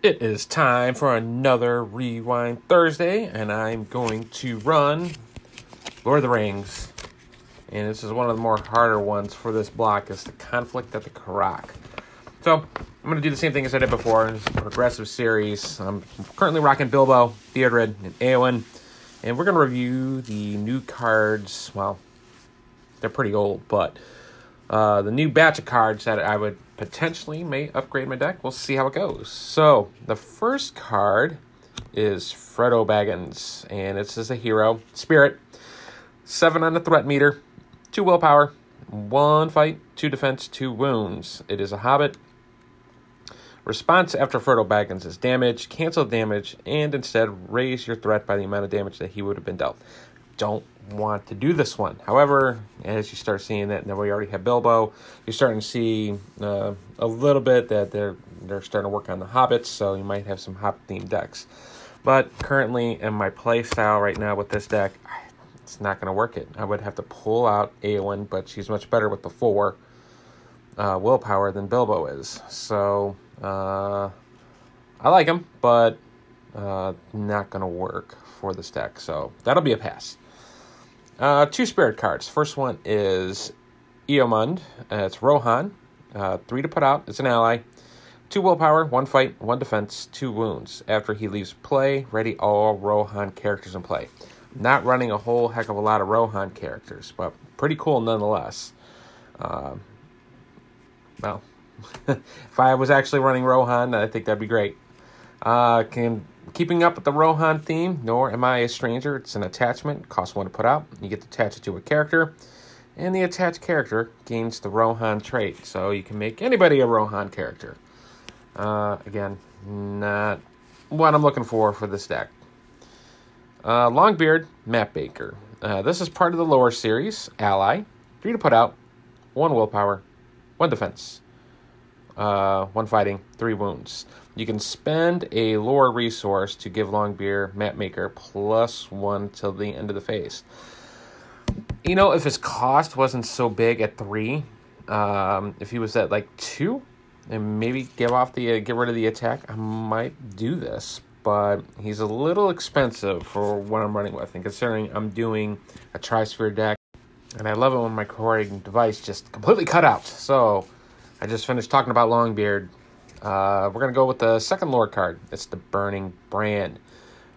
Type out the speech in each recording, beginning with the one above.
It is time for another Rewind Thursday, and I'm going to run Lord of the Rings. And this is one of the more harder ones for this block, is the Conflict at the Carrock. So, I'm going to do the same thing as I did before. It's a progressive series. I'm currently rocking Bilbo, Theodred, and Eowyn. And we're going to review the new cards. Well, they're pretty old, but uh, the new batch of cards that I would potentially may upgrade my deck. We'll see how it goes. So the first card is Frodo Baggins, and it's as a hero, Spirit, seven on the threat meter, two willpower, one fight, two defense, two wounds. It is a Hobbit. Response after Frodo Baggins is damage, cancel damage, and instead raise your threat by the amount of damage that he would have been dealt don't want to do this one. However, as you start seeing that, now we already have Bilbo, you're starting to see uh, a little bit that they're they're starting to work on the hobbits, so you might have some hobbit themed decks. But currently, in my play style right now with this deck, it's not going to work it. I would have to pull out Eowyn, but she's much better with the four uh, willpower than Bilbo is. So uh, I like him, but uh, not going to work for this deck. So that'll be a pass. Uh, two spirit cards. First one is Eomund. Uh, it's Rohan. Uh, three to put out. It's an ally. Two willpower, one fight, one defense, two wounds. After he leaves play, ready all Rohan characters in play. Not running a whole heck of a lot of Rohan characters, but pretty cool nonetheless. Uh, well, if I was actually running Rohan, I think that'd be great. Uh, can keeping up with the Rohan theme, nor am I a stranger. It's an attachment, costs one to put out. You get to attach it to a character, and the attached character gains the Rohan trait. So you can make anybody a Rohan character. Uh, again, not what I'm looking for for this deck. Uh, Longbeard Map Maker. Uh, this is part of the lower series, Ally. Three to put out, one willpower, one defense, uh, one fighting, three wounds. You can spend a lore resource to give Longbeard Mapmaker plus one till the end of the phase. You know, if his cost wasn't so big at three, um, if he was at like two, and maybe give off the uh, get rid of the attack, I might do this. But he's a little expensive for what I'm running with, and considering I'm doing a Trisphere deck, and I love it when my recording device just completely cut out. So I just finished talking about Longbeard uh, we're going to go with the second lore card. It's the Burning Brand.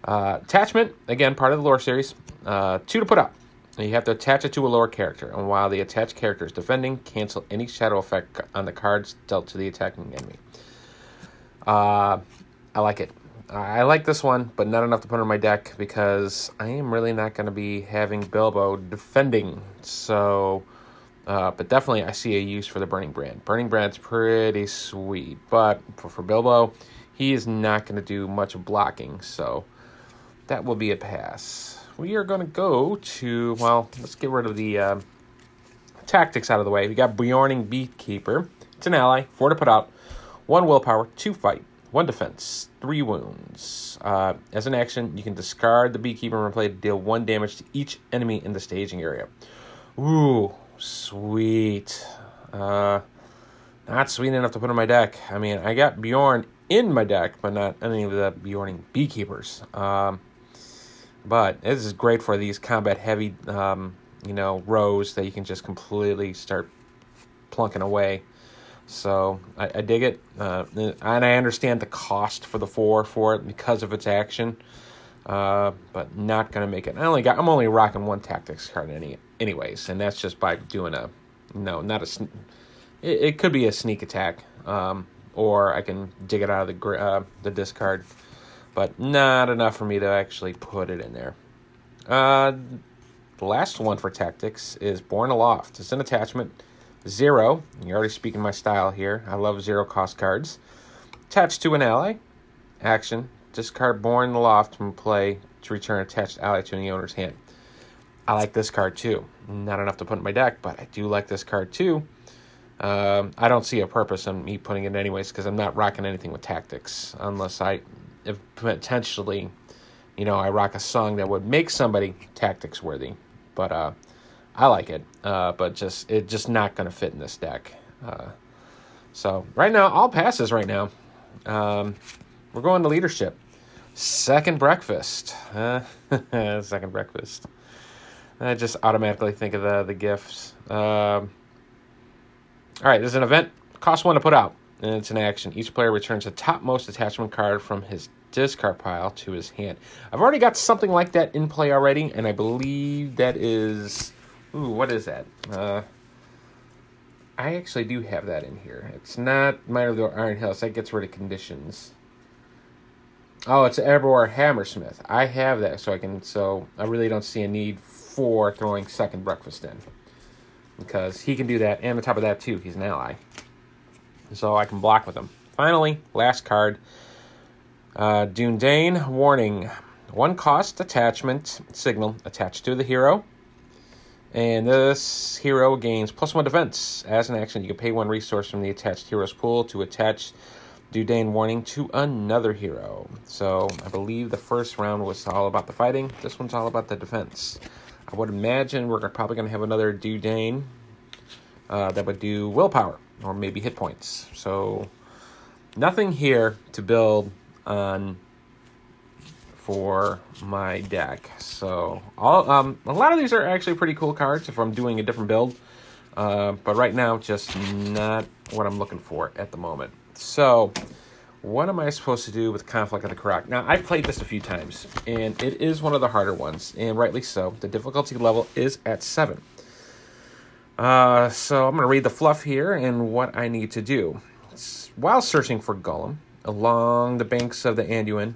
Uh, attachment, again, part of the lore series. Uh, two to put up. You have to attach it to a lore character, and while the attached character is defending, cancel any shadow effect on the cards dealt to the attacking enemy. Uh, I like it. I like this one, but not enough to put on my deck because I am really not going to be having Bilbo defending. So uh, but definitely, I see a use for the Burning Brand. Burning Brand's pretty sweet, but for, for Bilbo, he is not going to do much blocking, so that will be a pass. We are going to go to, well, let's get rid of the uh, tactics out of the way. We got Beorning Beekeeper. It's an ally, four to put out, one willpower, two fight, one defense, three wounds. Uh, as an action, you can discard the Beekeeper and play to deal one damage to each enemy in the staging area. Ooh, Sweet. Uh, not sweet enough to put in my deck. I mean, I got Beorn in my deck, but not any of the Beorning Beekeepers. Um, but this is great for these combat heavy, um, you know, rows that you can just completely start plunking away. So I, I dig it, uh, and I understand the cost for the four for it because of its action. Uh, but not gonna make it. I only got. I'm only rocking one tactics card in any, anyways, and that's just by doing a no, not a. It, it could be a sneak attack, um, or I can dig it out of the uh, the discard, but not enough for me to actually put it in there. Uh, the last one for tactics is Born Aloft. It's an attachment. Zero. You're already speaking my style here. I love zero cost cards. Attached to an ally. Action. Discard Born Aloft from play to return attached ally to the owner's hand. I like this card too. Not enough to put in my deck, but I do like this card too. Um, I don't see a purpose in me putting it anyways because I'm not rocking anything with tactics unless I, if potentially, you know, I rock a song that would make somebody tactics worthy. But uh, I like it, uh, but just it just not gonna fit in this deck. Uh, so right now, all passes right now. Um, we're going to leadership. Second breakfast. Second breakfast. I just automatically think of the the gifts. Um, all right, there's an event. Cost one to put out, and it's an action. Each player returns the topmost attachment card from his discard pile to his hand. I've already got something like that in play already, and I believe that is. Ooh, what is that? Uh, I actually do have that in here. It's not Minor League Iron Hills. That gets rid of conditions. Oh, it's Erebor Hammersmith. I have that, so I can. So I really don't see a need for throwing second breakfast in because he can do that, and on top of that too, he's an ally. So I can block with him. Finally, last card. Uh, Dune warning. One cost attachment signal attached to the hero. And this hero gains plus one defense. As an action, you can pay one resource from the attached hero's pool to attach Dune warning to another hero. So I believe the first round was all about the fighting. This one's all about the defense. I would imagine we're probably going to have another Dune uh, that would do willpower or maybe hit points. So nothing here to build on for my deck. So all um, a lot of these are actually pretty cool cards if I'm doing a different build. Uh, but right now, just not what I'm looking for at the moment. So, what am I supposed to do with Conflict of the Carrock? Now, I've played this a few times, and it is one of the harder ones, and rightly so. The difficulty level is at 7. Uh, so, I'm going to read the fluff here and what I need to do. While searching for Gollum along the banks of the Anduin,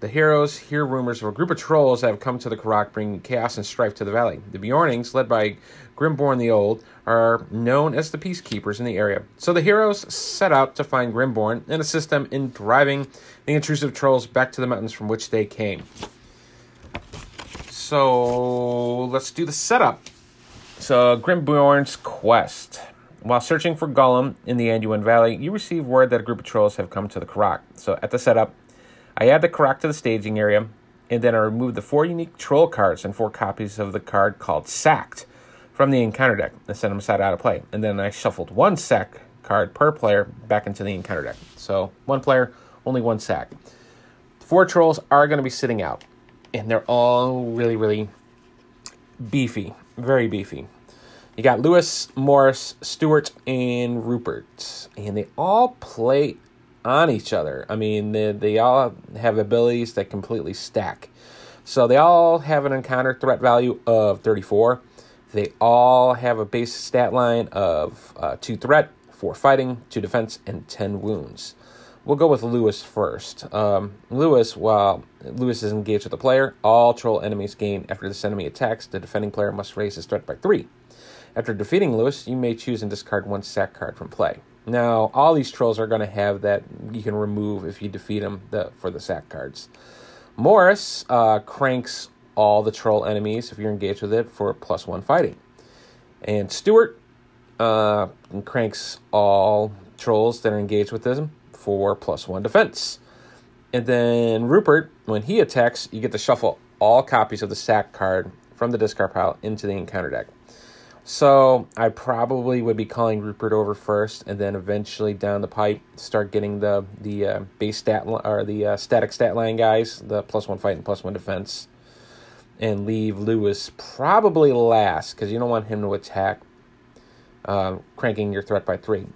the heroes hear rumors of a group of trolls that have come to the Carrock, bringing chaos and strife to the valley. The Beornings, led by Grimborn the Old, are known as the peacekeepers in the area. So the heroes set out to find Grimborn and assist them in driving the intrusive trolls back to the mountains from which they came. So let's do the setup. So Grimborn's quest. While searching for Gollum in the Anduin Valley, you receive word that a group of trolls have come to the Carrock. So at the setup, I add the Carrock to the staging area, and then I remove the four unique troll cards and four copies of the card called Sacked from the encounter deck and set them aside out of play. And then I shuffled one sack card per player back into the encounter deck. So one player, only one sack. Four trolls are going to be sitting out, and they're all really, really beefy, very beefy. You got Lewis, Morris, Stewart, and Rupert, and they all play on each other. I mean, they, they all have abilities that completely stack. So they all have an encounter threat value of 34. They all have a base stat line of uh, 2 threat, 4 fighting, 2 defense, and 10 wounds. We'll go with Lewis first. Um, Lewis, while Lewis is engaged with the player, all troll enemies gain after this enemy attacks. The defending player must raise his threat by 3. After defeating Lewis, you may choose and discard one sack card from play. Now, all these trolls are going to have that you can remove if you defeat them the, for the sack cards. Morris uh, cranks all the troll enemies if you're engaged with it for plus one fighting. And Stewart uh, cranks all trolls that are engaged with them for plus one defense. And then Rupert, when he attacks, you get to shuffle all copies of the sack card from the discard pile into the encounter deck. So I probably would be calling Rupert over first, and then eventually down the pipe start getting the the uh, base stat or the uh, static stat line guys, the plus one fight and plus one defense, and leave Lewis probably last because you don't want him to attack, uh, cranking your threat by three.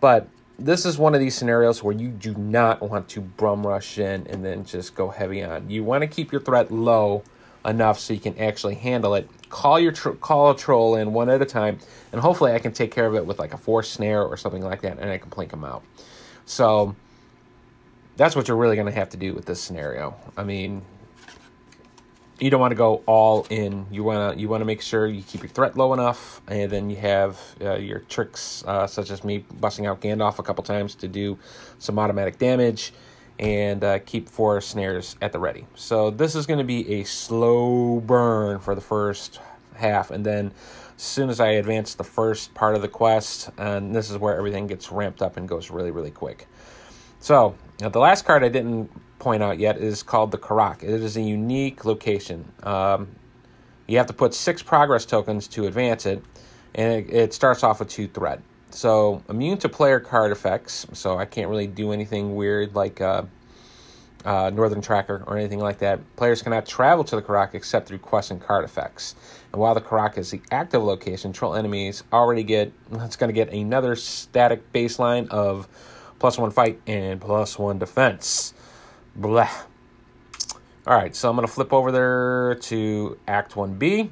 But this is one of these scenarios where you do not want to brum rush in and then just go heavy on. You want to keep your threat low enough so you can actually handle it. Call your call a troll in one at a time, and hopefully I can take care of it with like a Forest Snare or something like that, and I can plink them out. So that's what you're really going to have to do with this scenario. I mean, you don't want to go all in. You want to you want to make sure you keep your threat low enough, and then you have uh, your tricks uh, such as me busting out Gandalf a couple times to do some automatic damage and uh, keep four snares at the ready. So this is going to be a slow burn for the first half, and then as soon as I advance the first part of the quest, and this is where everything gets ramped up and goes really, really quick. So the last card I didn't point out yet is called the Carrock. It is a unique location. Um, you have to put six progress tokens to advance it, and it, it starts off with two threat. So immune to player card effects. So I can't really do anything weird like uh, uh, Northern Tracker or anything like that. Players cannot travel to the Carrock except through quest and card effects. And while the Carrock is the active location, troll enemies already get it's going to get another static baseline of plus one fight and plus one defense. Blah. All right, so I'm going to flip over there to Act 1B.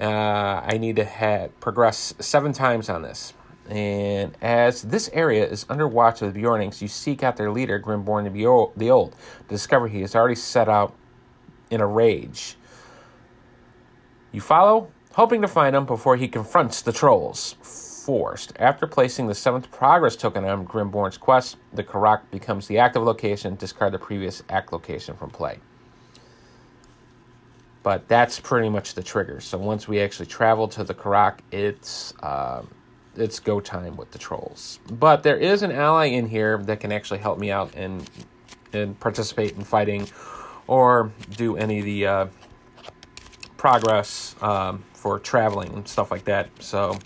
Uh, I need to have, progress seven times on this. And as this area is under watch of the Beornings, you seek out their leader, Grimborn the Old, to discover he has already set out in a rage. You follow, hoping to find him before he confronts the trolls. Forced. After placing the seventh progress token on Grimborn's quest, the Carrock becomes the active location. Discard the previous act location from play. But that's pretty much the trigger. So once we actually travel to the Carrock, it's um, it's go time with the trolls. But there is an ally in here that can actually help me out and and participate in fighting or do any of the uh, progress um, for traveling and stuff like that. So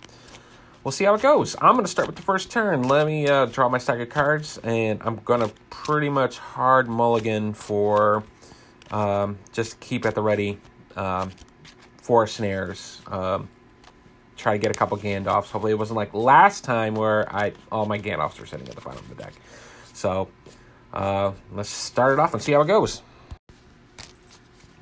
we'll see how it goes. I'm going to start with the first turn. Let me uh, draw my stack of cards, and I'm going to pretty much hard mulligan for um, just keep at the ready um, for snares. Um, try to get a couple Gandalfs. Hopefully, it wasn't like last time where I all my Gandalfs were sitting at the bottom of the deck. So uh, let's start it off and see how it goes.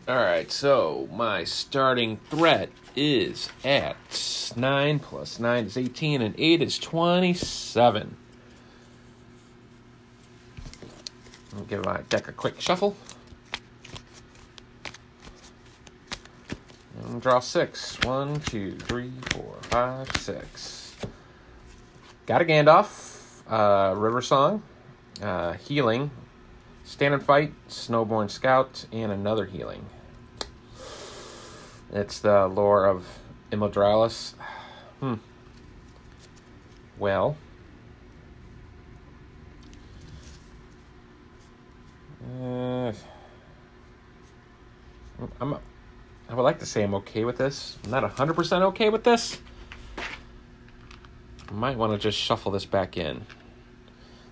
All right, so my starting threat is at 9 plus 9 is 18 and 8 is 27. I'll give my deck a quick shuffle. And draw six. One, two, three, four, five, six. Got a Gandalf, uh, River Song, uh, Healing, Stand and Fight, Snowborn Scout, and another Healing. It's the lore of Imladrillis. Hmm. Well. Uh, I'm I would like to say I'm okay with this. I'm not 100% okay with this. I might want to just shuffle this back in.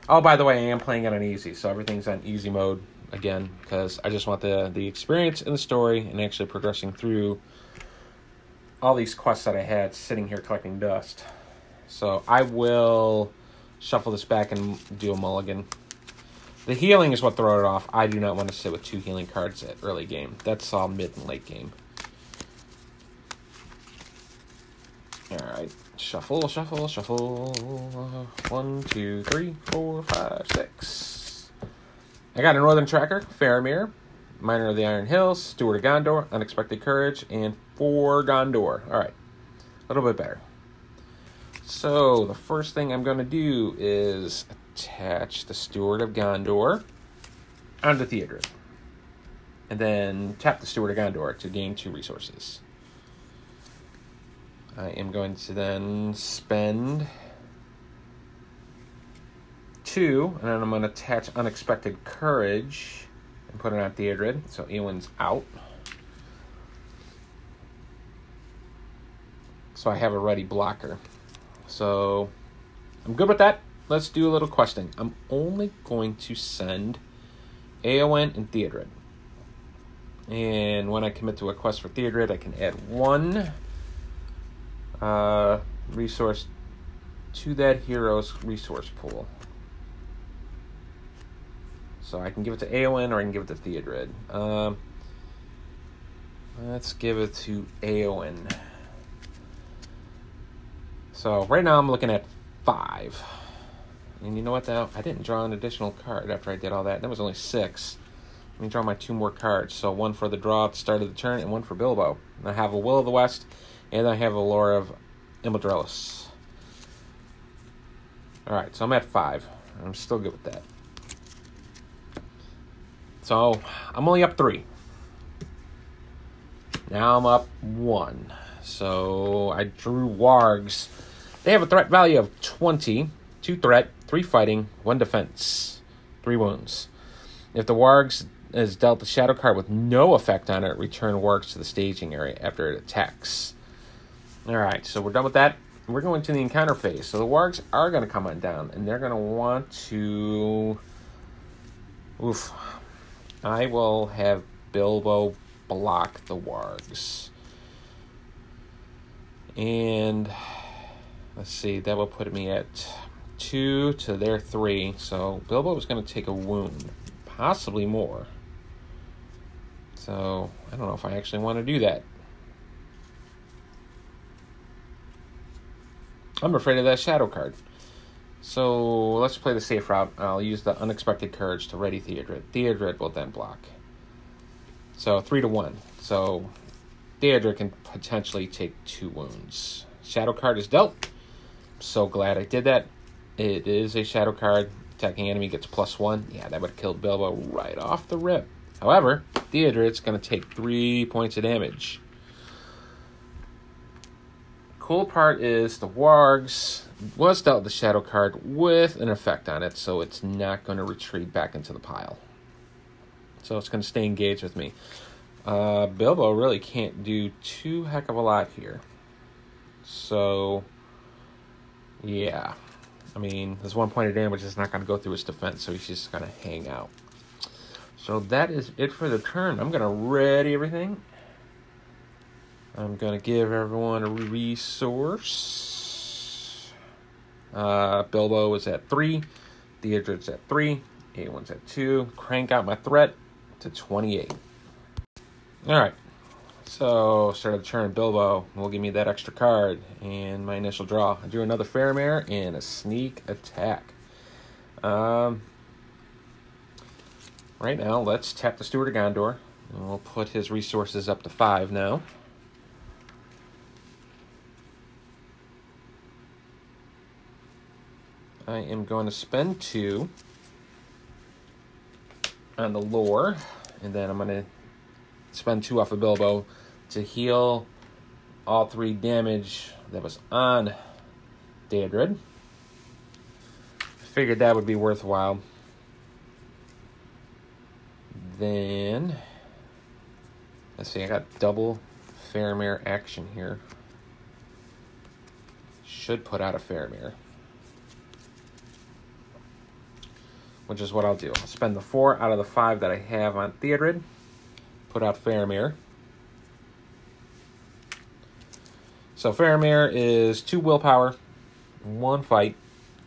Oh, by the way, I am playing it on easy, so everything's on easy mode again because I just want the the experience and the story and actually progressing through all these quests that I had sitting here collecting dust. So I will shuffle this back and do a mulligan. The healing is what throw it off. I do not want to sit with two healing cards at early game. That's all mid and late game. Alright, shuffle, shuffle, shuffle. One, two, three, four, five, six. I got a Northern Tracker, Faramir, Miner of the Iron Hills, Steward of Gondor, Unexpected Courage, and four Gondor. Alright, a little bit better. So, the first thing I'm going to do is attach the Steward of Gondor onto Theodred. And then tap the Steward of Gondor to gain two resources. I am going to then spend two, and then I'm going to attach Unexpected Courage and put it on Theodred, so Eowyn's out. So I have a ready blocker. So I'm good with that. Let's do a little questing. I'm only going to send Eowyn and Theodred. And when I commit to a quest for Theodred, I can add one uh, resource to that hero's resource pool. So I can give it to Eowyn or I can give it to Theodred. Um, let's give it to Eowyn. So right now I'm looking at five. And you know what though? I didn't draw an additional card after I did all that. That was only six. Let me draw my two more cards. So one for the draw at the start of the turn and one for Bilbo. And I have a Will of the West and I have a lore of Imladrillis. Alright, so I'm at five. I'm still good with that. So I'm only up three. Now I'm up one. So I drew Wargs. They have a threat value of 20, 2 threat, 3 fighting, 1 defense, 3 wounds. If the Wargs is dealt a shadow card with no effect on it, return Wargs to the staging area after it attacks. All right, so we're done with that. we're going to the encounter phase. So the wargs are going to come on down, and they're going to want to. Oof. I will have Bilbo block the wargs. And let's see, that will put me at two to their three. So Bilbo is going to take a wound, possibly more. So I don't know if I actually want to do that. I'm afraid of that shadow card. So let's play the safe route. I'll use the unexpected courage to ready Theodred. Theodred will then block. So three to one. So Theodred can potentially take two wounds. Shadow card is dealt. So glad I did that. It is a shadow card. Attacking enemy gets plus one. Yeah, that would have killed Bilbo right off the rip. However, Theodred's going to take three points of damage cool part is the wargs was dealt the shadow card with an effect on it, so it's not going to retreat back into the pile. So it's going to stay engaged with me. Uh, Bilbo really can't do too heck of a lot here. So, yeah. I mean, this one point of damage is not going to go through his defense, so he's just going to hang out. So that is it for the turn. I'm going to ready everything I'm going to give everyone a resource. Uh, Bilbo is at 3. Theodred's at 3. Eowyn's at 2. Crank out my threat to 28. Alright. So, start of the turn, Bilbo will give me that extra card and my initial draw. I drew another Faramir and a sneak attack. Um, right now, let's tap the Steward of Gondor. And we'll put his resources up to 5 now. I am going to spend two on the lore, and then I'm going to spend two off of Bilbo to heal all three damage that was on Theodred. Figured that would be worthwhile. Then, let's see, I got double Faramir action here. Should put out a Faramir. Which is what I'll do. I'll spend the four out of the five that I have on Theodred, put out Faramir. So Faramir is two willpower, one fight,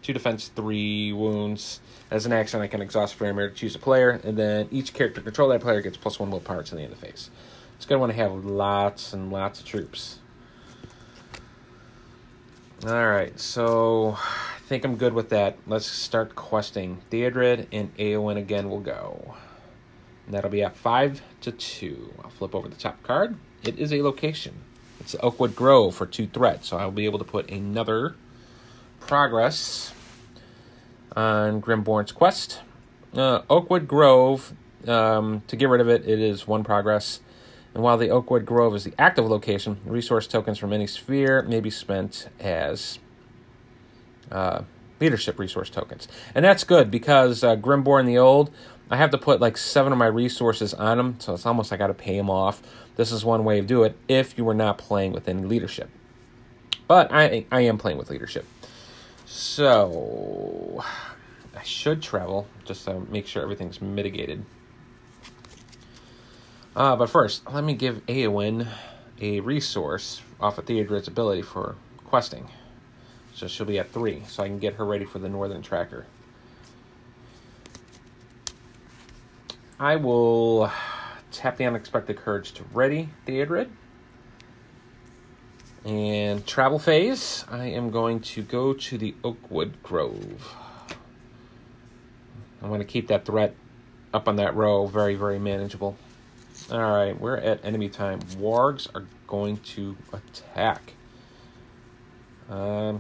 two defense, three wounds. As an action, I can exhaust Faramir to choose a player, and then each character control that player gets plus one willpower to the end of the phase. It's going to want to have lots and lots of troops. All right, so think I'm good with that. Let's start questing. Theodred and Eowyn again will go. And that'll be at 5 to 2. I'll flip over the top card. It is a location. It's Oakwood Grove for two threats, so I'll be able to put another progress on Grimborn's quest. Uh, Oakwood Grove, um, to get rid of it, it is one progress. And while the Oakwood Grove is the active location, resource tokens from any sphere may be spent as uh, leadership resource tokens. And that's good because uh, Grimborn the Old, I have to put like seven of my resources on him, so it's almost I got to pay him off. This is one way of do it if you were not playing with any leadership. But I I am playing with leadership. So I should travel just to make sure everything's mitigated. Uh, but first, let me give Eowyn a resource off of Theodred's ability for questing. So she'll be at three, so I can get her ready for the northern tracker. I will tap the unexpected courage to ready the Theodred. And travel phase, I am going to go to the Oakwood Grove. I'm going to keep that threat up on that row very, very manageable. All right, we're at enemy time. Wargs are going to attack. Um,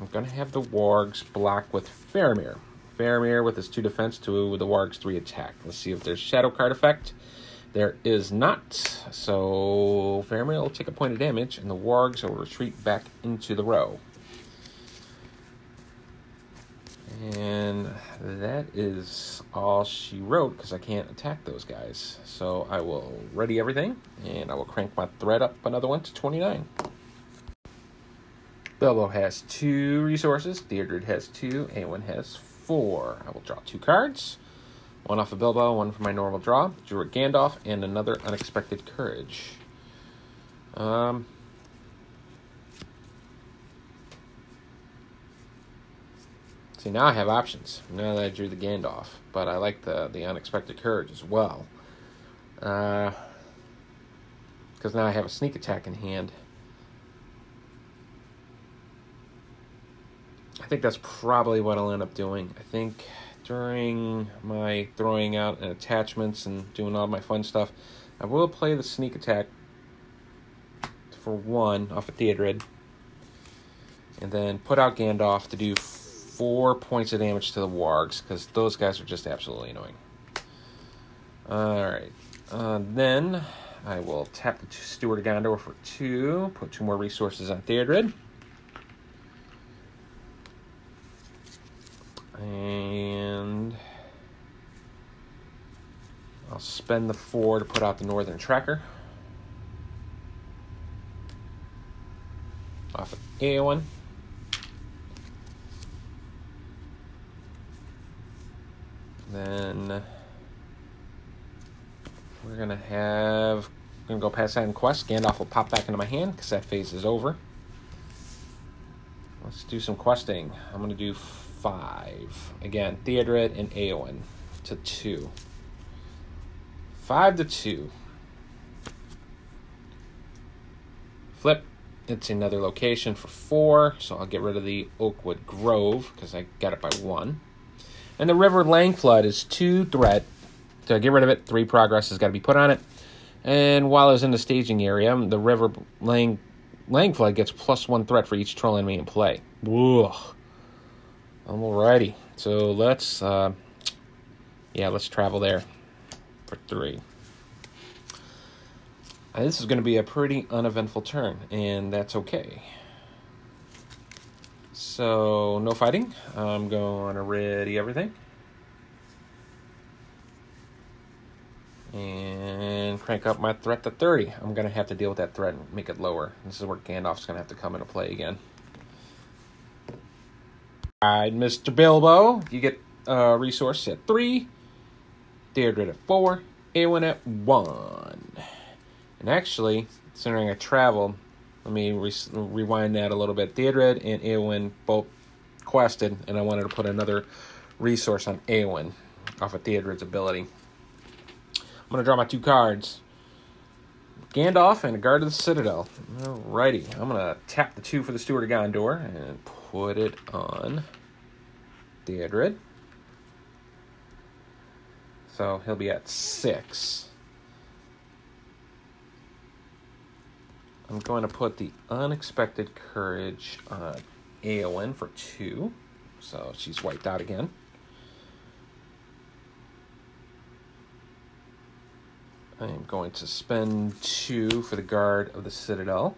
I'm going to have the Wargs block with Faramir. Faramir with his 2 defense, 2 with the Wargs 3 attack. Let's see if there's Shadow card effect. There is not. So Faramir will take a point of damage, and the Wargs will retreat back into the row. And that is all she wrote because I can't attack those guys. So I will ready everything and I will crank my threat up another one to 29. Bilbo has two resources. Theodred has two. Eowyn has four. I will draw two cards. One off of Bilbo, one for my normal draw. Drew a Gandalf, and another Unexpected Courage. Um, see, now I have options. Now that I drew the Gandalf. But I like the, the Unexpected Courage as well. Because uh, now I have a sneak attack in hand. I think that's probably what I'll end up doing. I think during my throwing out and attachments and doing all my fun stuff, I will play the sneak attack for one off of Theodred. And then put out Gandalf to do four points of damage to the wargs, because those guys are just absolutely annoying. Alright. Uh, then I will tap the Steward of Gondor for two, put two more resources on Theodred. And I'll spend the four to put out the Northern Tracker. Off of Eowyn. Then we're gonna have we're gonna go past that in quest. Gandalf will pop back into my hand because that phase is over. Let's do some questing. I'm gonna do five. Again, Theodred and Eowyn to two. Five to two. Flip. It's another location for four, so I'll get rid of the Oakwood Grove because I got it by one. And the River Langflood is two threat. To get rid of it, three progress has got to be put on it. And while I was in the staging area, the River Lang Langflood gets plus one threat for each troll enemy in play. Ugh. Alrighty, so let's, uh, yeah, let's travel there for three. And this is going to be a pretty uneventful turn, and that's okay. So, no fighting. I'm going to ready everything. And crank up my threat to 30. I'm going to have to deal with that threat and make it lower. This is where Gandalf's going to have to come into play again. Alright, Mr. Bilbo, you get uh, resource at three, Theodred at four, Eowyn at one. And actually, considering I traveled, let me re- rewind that a little bit. Theodred and Eowyn both quested, and I wanted to put another resource on Eowyn off of Theodred's ability. I'm going to draw my two cards. Gandalf and a Guard of the Citadel. Alrighty, I'm to tap the two for the Steward of Gondor and put it on Theodred. So he'll be at six. I'm going to put the Unexpected Courage on Eowyn for two. So she's wiped out again. I'm going to spend two for the Guard of the Citadel.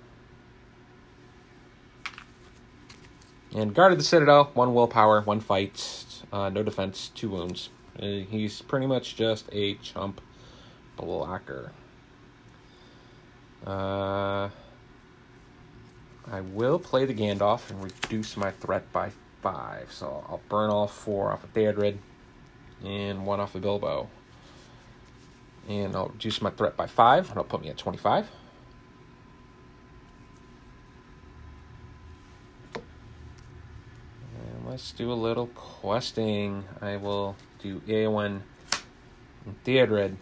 And Guard of the Citadel, one willpower, one fight, uh, no defense, two wounds. Uh, he's pretty much just a chump blocker. Uh, I will play the Gandalf and reduce my threat by five. So I'll burn all four off of Theodred and one off of Bilbo. And I'll reduce my threat by five. That'll put me at 25. Let's do a little questing. I will do Eowyn and Theodred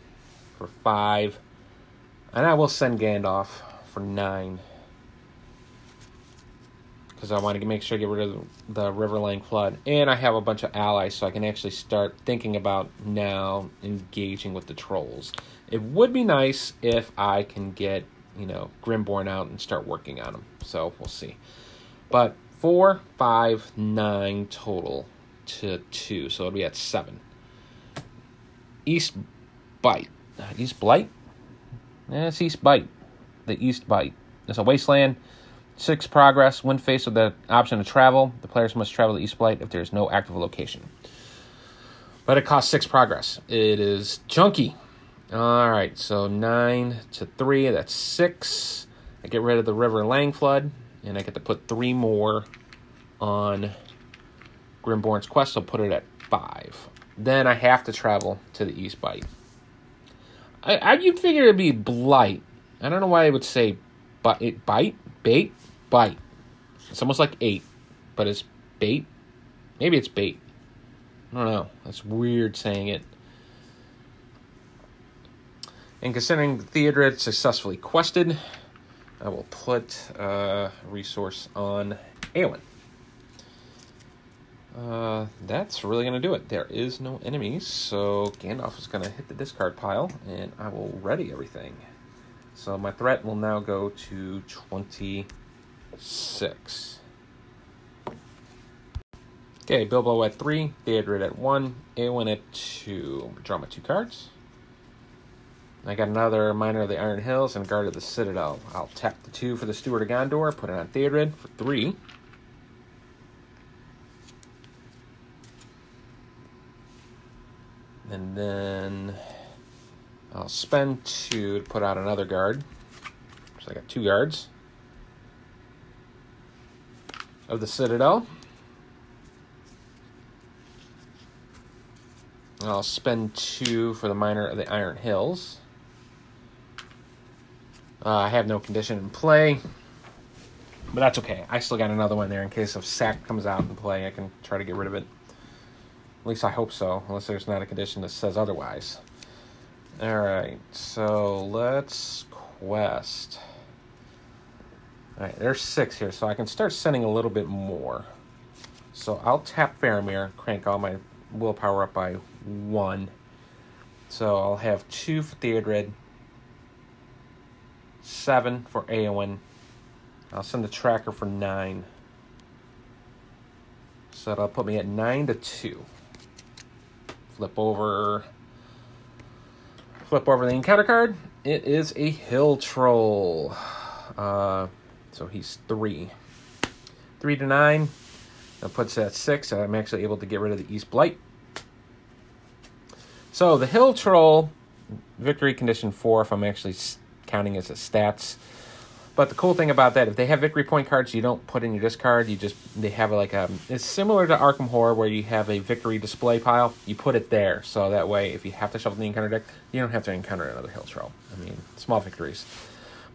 for five. And I will send Gandalf for nine. Because I want to make sure I get rid of the River Flood. And I have a bunch of allies, so I can actually start thinking about now engaging with the trolls. It would be nice if I can get, you know, Grimborn out and start working on them. So we'll see. But four, five, nine total to two. So it'll be at seven. East Bite. Uh, East Blight? Yeah, it's East Bite. The East Bite. It's a wasteland. Six progress. When faced with the option to travel, the players must travel to East Blight if there is no active location. But it costs six progress. It is chunky. All right, so nine to three. That's six. I get rid of the River Langflood and I get to put three more on Grimborn's Quest. I'll put it at five. Then I have to travel to the East Bite. I, I you'd figure it'd be Blight. I don't know why I would say but it bite bait bite. It's almost like eight, but it's bait. Maybe it's bait. I don't know. That's weird saying it. And considering Theodred successfully quested, I will put a uh, resource on Eowyn. Uh, that's really going to do it. There is no enemies, so Gandalf is going to hit the discard pile, and I will ready everything. So my threat will now go to 26. Okay, Bilbo at 3, Theodred at 1, Eowyn at 2. Draw my two cards. I got another Miner of the Iron Hills and Guard of the Citadel. I'll tap the 2 for the Steward of Gondor, put it on Theodred for 3. And then I'll spend 2 to put out another guard. So I got two guards of the Citadel. And I'll spend two for the Miner of the Iron Hills. Uh, I have no condition in play, but that's okay. I still got another one there in case if sack comes out in play. I can try to get rid of it. At least I hope so, unless there's not a condition that says otherwise. All right, so let's quest. All right, there's six here, so I can start sending a little bit more. So I'll tap Faramir, crank all my willpower up by one. So I'll have two for Theodred, seven for Eowyn. I'll send the tracker for nine. So that'll put me at nine to two. Flip over. Flip over the encounter card. It is a hill troll. Uh, so he's three. Three to nine. That puts at six. I'm actually able to get rid of the East Blight. So the Hill Troll, victory condition four, if I'm actually counting as a stats. But the cool thing about that, if they have victory point cards, you don't put in your discard. You just they have like a. It's similar to Arkham Horror, where you have a victory display pile. You put it there, so that way, if you have to shuffle the encounter deck, you don't have to encounter another hill troll. I mean, small victories.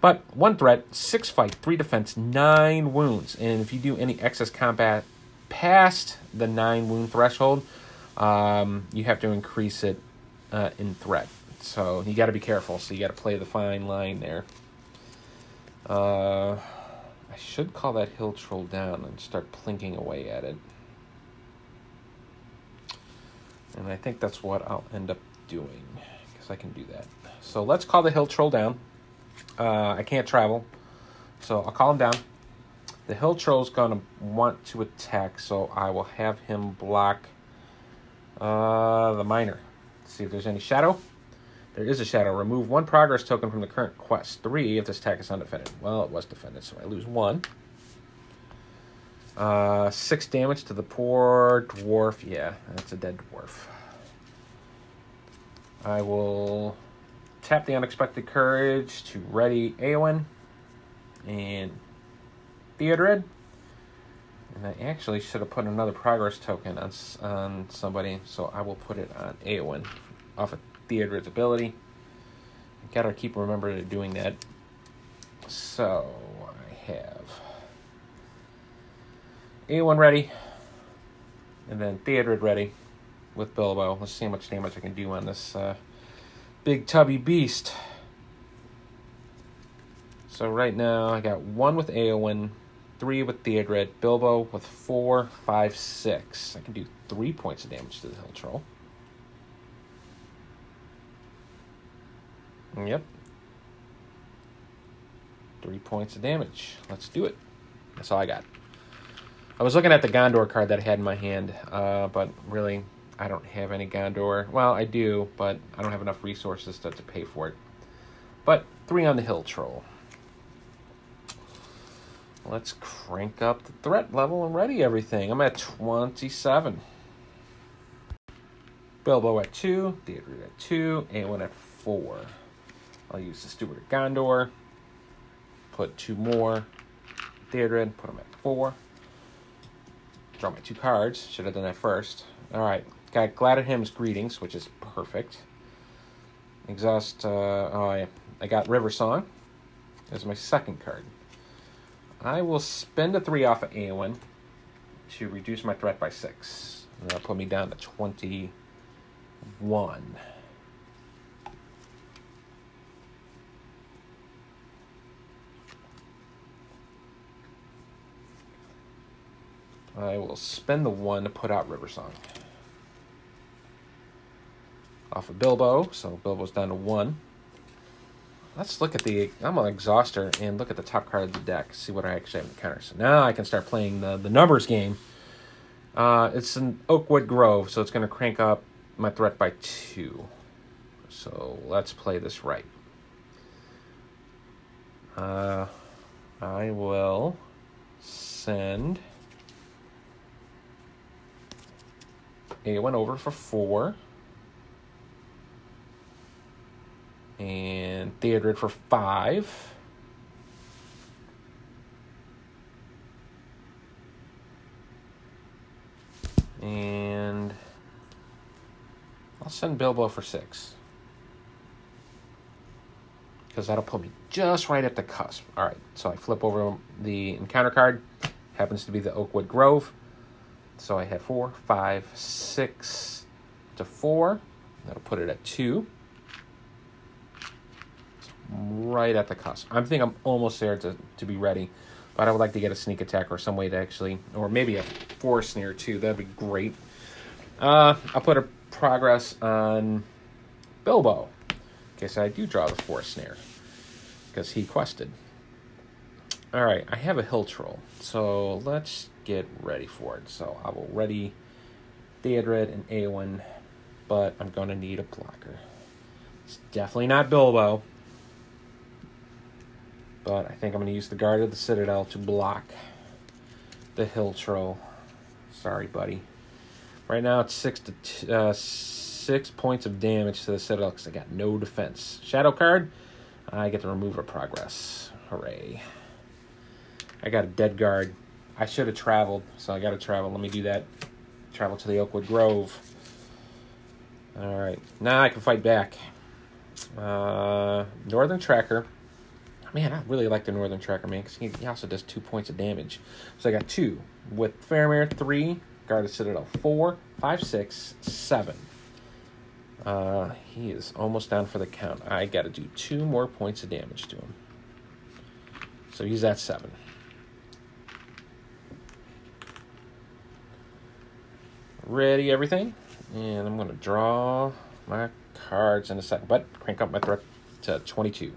But one threat, six fight, three defense, nine wounds, and if you do any excess combat past the nine wound threshold, um, you have to increase it uh, in threat. So you got to be careful. So you got to play the fine line there. Uh, I should call that hill troll down and start plinking away at it. And I think that's what I'll end up doing because I can do that. So let's call the hill troll down. Uh, I can't travel, so I'll call him down. The hill troll's gonna want to attack, so I will have him block uh, the miner see if there's any shadow. There is a shadow. Remove one progress token from the current quest. Three if this attack is undefended. Well, it was defended, so I lose one. Uh, six damage to the poor dwarf. Yeah, that's a dead dwarf. I will tap the unexpected courage to ready Eowyn and Theodred. And I actually should have put another progress token on, on somebody, so I will put it on Eowyn off of Theodred's ability. Gotta keep remembering doing that. So I have Eowyn ready, and then Theodred ready with Bilbo. Let's see how much damage I can do on this uh, big tubby beast. So right now I got one with Eowyn, three with Theodred, Bilbo with four, five, six. I can do three points of damage to the Hill Troll. Yep. Three points of damage. Let's do it. That's all I got. I was looking at the Gondor card that I had in my hand, uh, but really, I don't have any Gondor. Well, I do, but I don't have enough resources to, to pay for it. But three on the Hill Troll. Let's crank up the threat level and ready everything. I'm at 27. Bilbo at 2, Theodred at 2, Eowyn at 4. I'll use the Steward of Gondor. Put two more Theodred, put them at four. Draw my two cards. Should have done that first. All right. Got Galadhrim's Greetings, which is perfect. Exhaust. Uh, oh, I, I got River Song. As my second card. I will spend a three off of Eowyn to reduce my threat by six. And that'll put me down to 21. I will spend the one to put out River Song. Off of Bilbo, so Bilbo's down to one. Let's look at the. I'm an exhauster and look at the top card of the deck. See what I actually have. So now I can start playing the the numbers game. Uh, it's an Oakwood Grove, so it's going to crank up my threat by two. So let's play this right. Uh, I will send Eowyn over for four. And Theodred for five. And I'll send Bilbo for six. Because that'll put me just right at the cusp. All right, so I flip over the encounter card. Happens to be the Oakwood Grove. So I have four, five, six to four. That'll put it at two. Right at the cusp. I think I'm almost there to, to be ready. But I would like to get a sneak attack or some way to actually, or maybe a Forest Snare too. That'd be great. Uh, I'll put a progress on Bilbo. In case I do draw the Forest Snare. Because he quested. Alright, I have a hill troll. So let's get ready for it. So I will ready Theodred and Eowyn, but I'm going to need a blocker. It's definitely not Bilbo, but I think I'm going to use the Guard of the Citadel to block the Hill Troll. Sorry, buddy. Right now it's six to t- uh, six points of damage to the Citadel because I got no defense. Shadow card, I get to remove a progress. Hooray! I got a dead guard. I should have traveled, so I got to travel. Let me do that. Travel to the Oakwood Grove. All right, now I can fight back. Uh, Northern Tracker. Man, I really like the Northern Tracker, man, because he, also does two points of damage. So I got two. With Faramir, three. Guarded Citadel, four, five, six, seven. Uh, he is almost down for the count. I got to do two more points of damage to him. So he's at seven. Ready everything. And I'm going to draw my cards in a second. But crank up my threat to 22.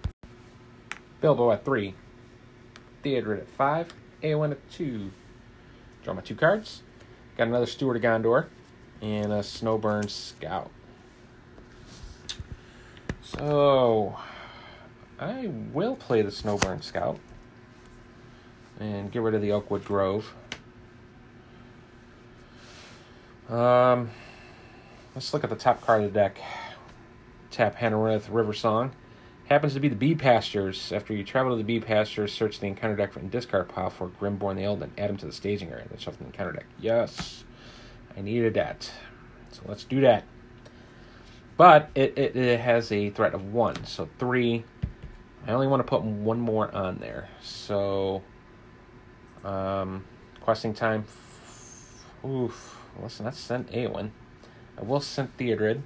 Bilbo at 3. Theodred at 5. Eowyn at 2. Draw my two cards. Got another Steward of Gondor. And a Snowbourn Scout. So, I will play the Snowbourn Scout. And get rid of the Oakwood Grove. Um, let's look at the top card of the deck. Tap Henamarth Riversong. Happens to be the bee pastures. After you travel to the bee pastures, search the encounter deck and discard pile for Grimbeorn the Elden. Add him to the staging area. Then shuffle the encounter deck. Yes, I needed that. So let's do that. But it, it, it has a threat of one. So three. I only want to put one more on there. So, um, questing time. Oof listen, that's sent Eowyn. I will send Theodred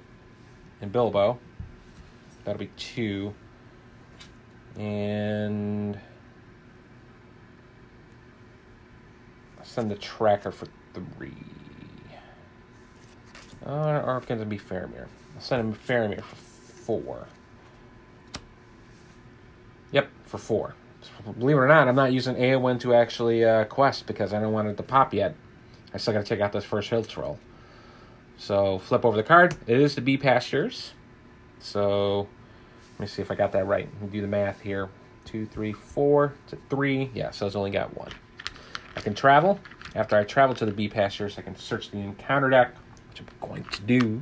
and Bilbo. That'll be two. And I'll send the tracker for three. Uh, or going to be Faramir. I'll send him Faramir for four. Yep, for four. Believe it or not, I'm not using Eowyn to actually uh, quest because I don't want it to pop yet. I still got to check out this first hill troll. So flip over the card. It is the bee pastures. So let me see if I got that right. Do the math here. Two, three, four to three. Yeah, so it's only got one. I can travel. After I travel to the bee pastures, I can search the encounter deck, which I'm going to do.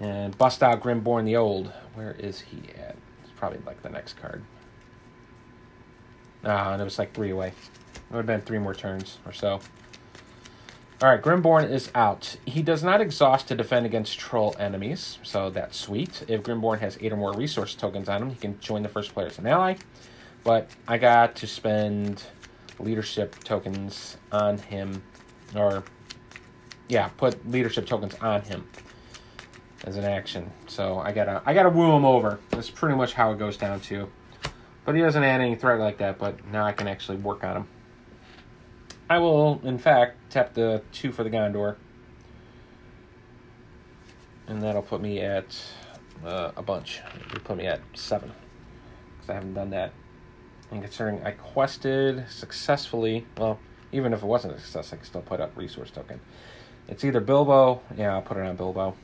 And bust out Grimbeorn the Old. Where is he at? It's probably like the next card. Ah, and it was like three away. It would have been three more turns or so. All right, Grimbeorn is out. He does not exhaust to defend against troll enemies, so that's sweet. If Grimbeorn has eight or more resource tokens on him, he can join the first player as an ally. But I got to spend leadership tokens on him, or yeah, put leadership tokens on him as an action. So I gotta I gotta woo him over. That's pretty much how it goes down to. But he doesn't add any threat like that. But now I can actually work on him. I will, in fact, tap the two for the Gondor. And that'll put me at uh, a bunch. It'll put me at seven. Because I haven't done that. And considering I quested successfully, well, even if it wasn't a success, I can still put up resource token. It's either Bilbo, yeah, I'll put it on Bilbo.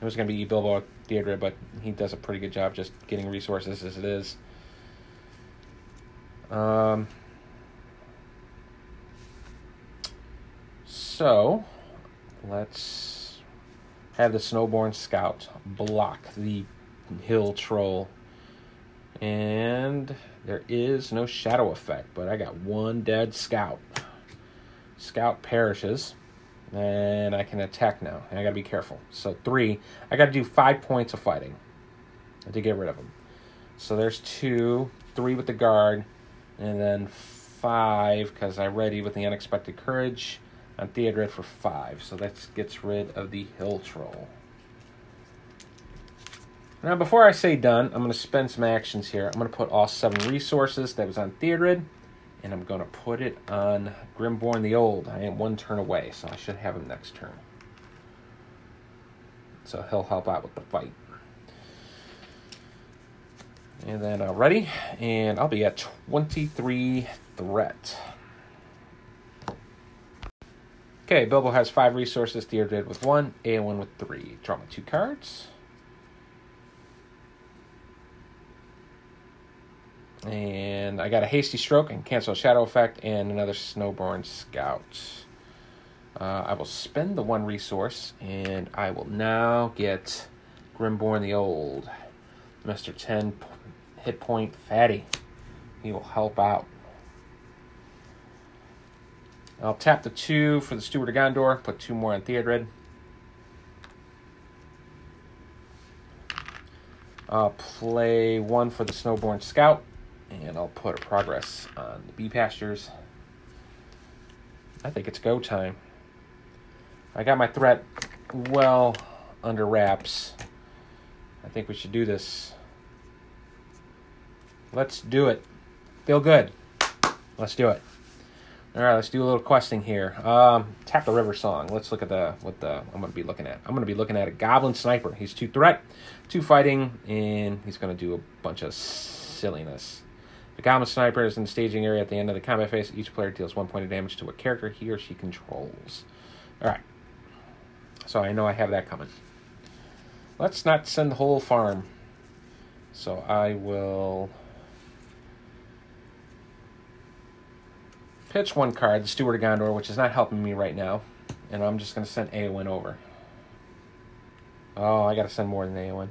It was going to be Bilbo Theodred, but he does a pretty good job just getting resources as it is. Um, So, let's have the Snowbourn Scout block the Hill Troll. And there is no shadow effect, but I got one dead Scout. Scout perishes, and I can attack now. And I gotta be careful. So, three. I gotta do five points of fighting to get rid of them. So, there's two, three with the guard, and then five because I ready with the unexpected courage on Theodred for five. So that gets rid of the Hill Troll. Now, before I say done, I'm going to spend some actions here. I'm going to put all seven resources that was on Theodred, and I'm going to put it on Grimbeorn the Old. I am one turn away, so I should have him next turn. So he'll help out with the fight. And then uh, ready, and I'll be at 23 threat. Okay, Bilbo has five resources. Theodred with one, Eowyn with three. Draw my two cards. And I got a hasty stroke and cancel a shadow effect and another snowbourn scout. Uh, I will spend the one resource and I will now get Grimbeorn the Old. Mr. 10 hit point fatty. He will help out. I'll tap the two for the Steward of Gondor, put two more on Theodred. I'll play one for the Snowbourn Scout, and I'll put a progress on the bee pastures. I think it's go time. I got my threat well under wraps. I think we should do this. Let's do it. Feel good. Let's do it. All right, let's do a little questing here. Um, tap the river song. Let's look at the what the I'm going to be looking at. I'm going to be looking at a goblin sniper. He's two threat, two fighting, and he's going to do a bunch of silliness. The goblin sniper is in the staging area at the end of the combat phase. Each player deals one point of damage to a character he or she controls. All right, so I know I have that coming. Let's not send the whole farm. So I will. Pitch one card, the Steward of Gondor, which is not helping me right now. And I'm just going to send Eowyn over. Oh, I got to send more than Eowyn.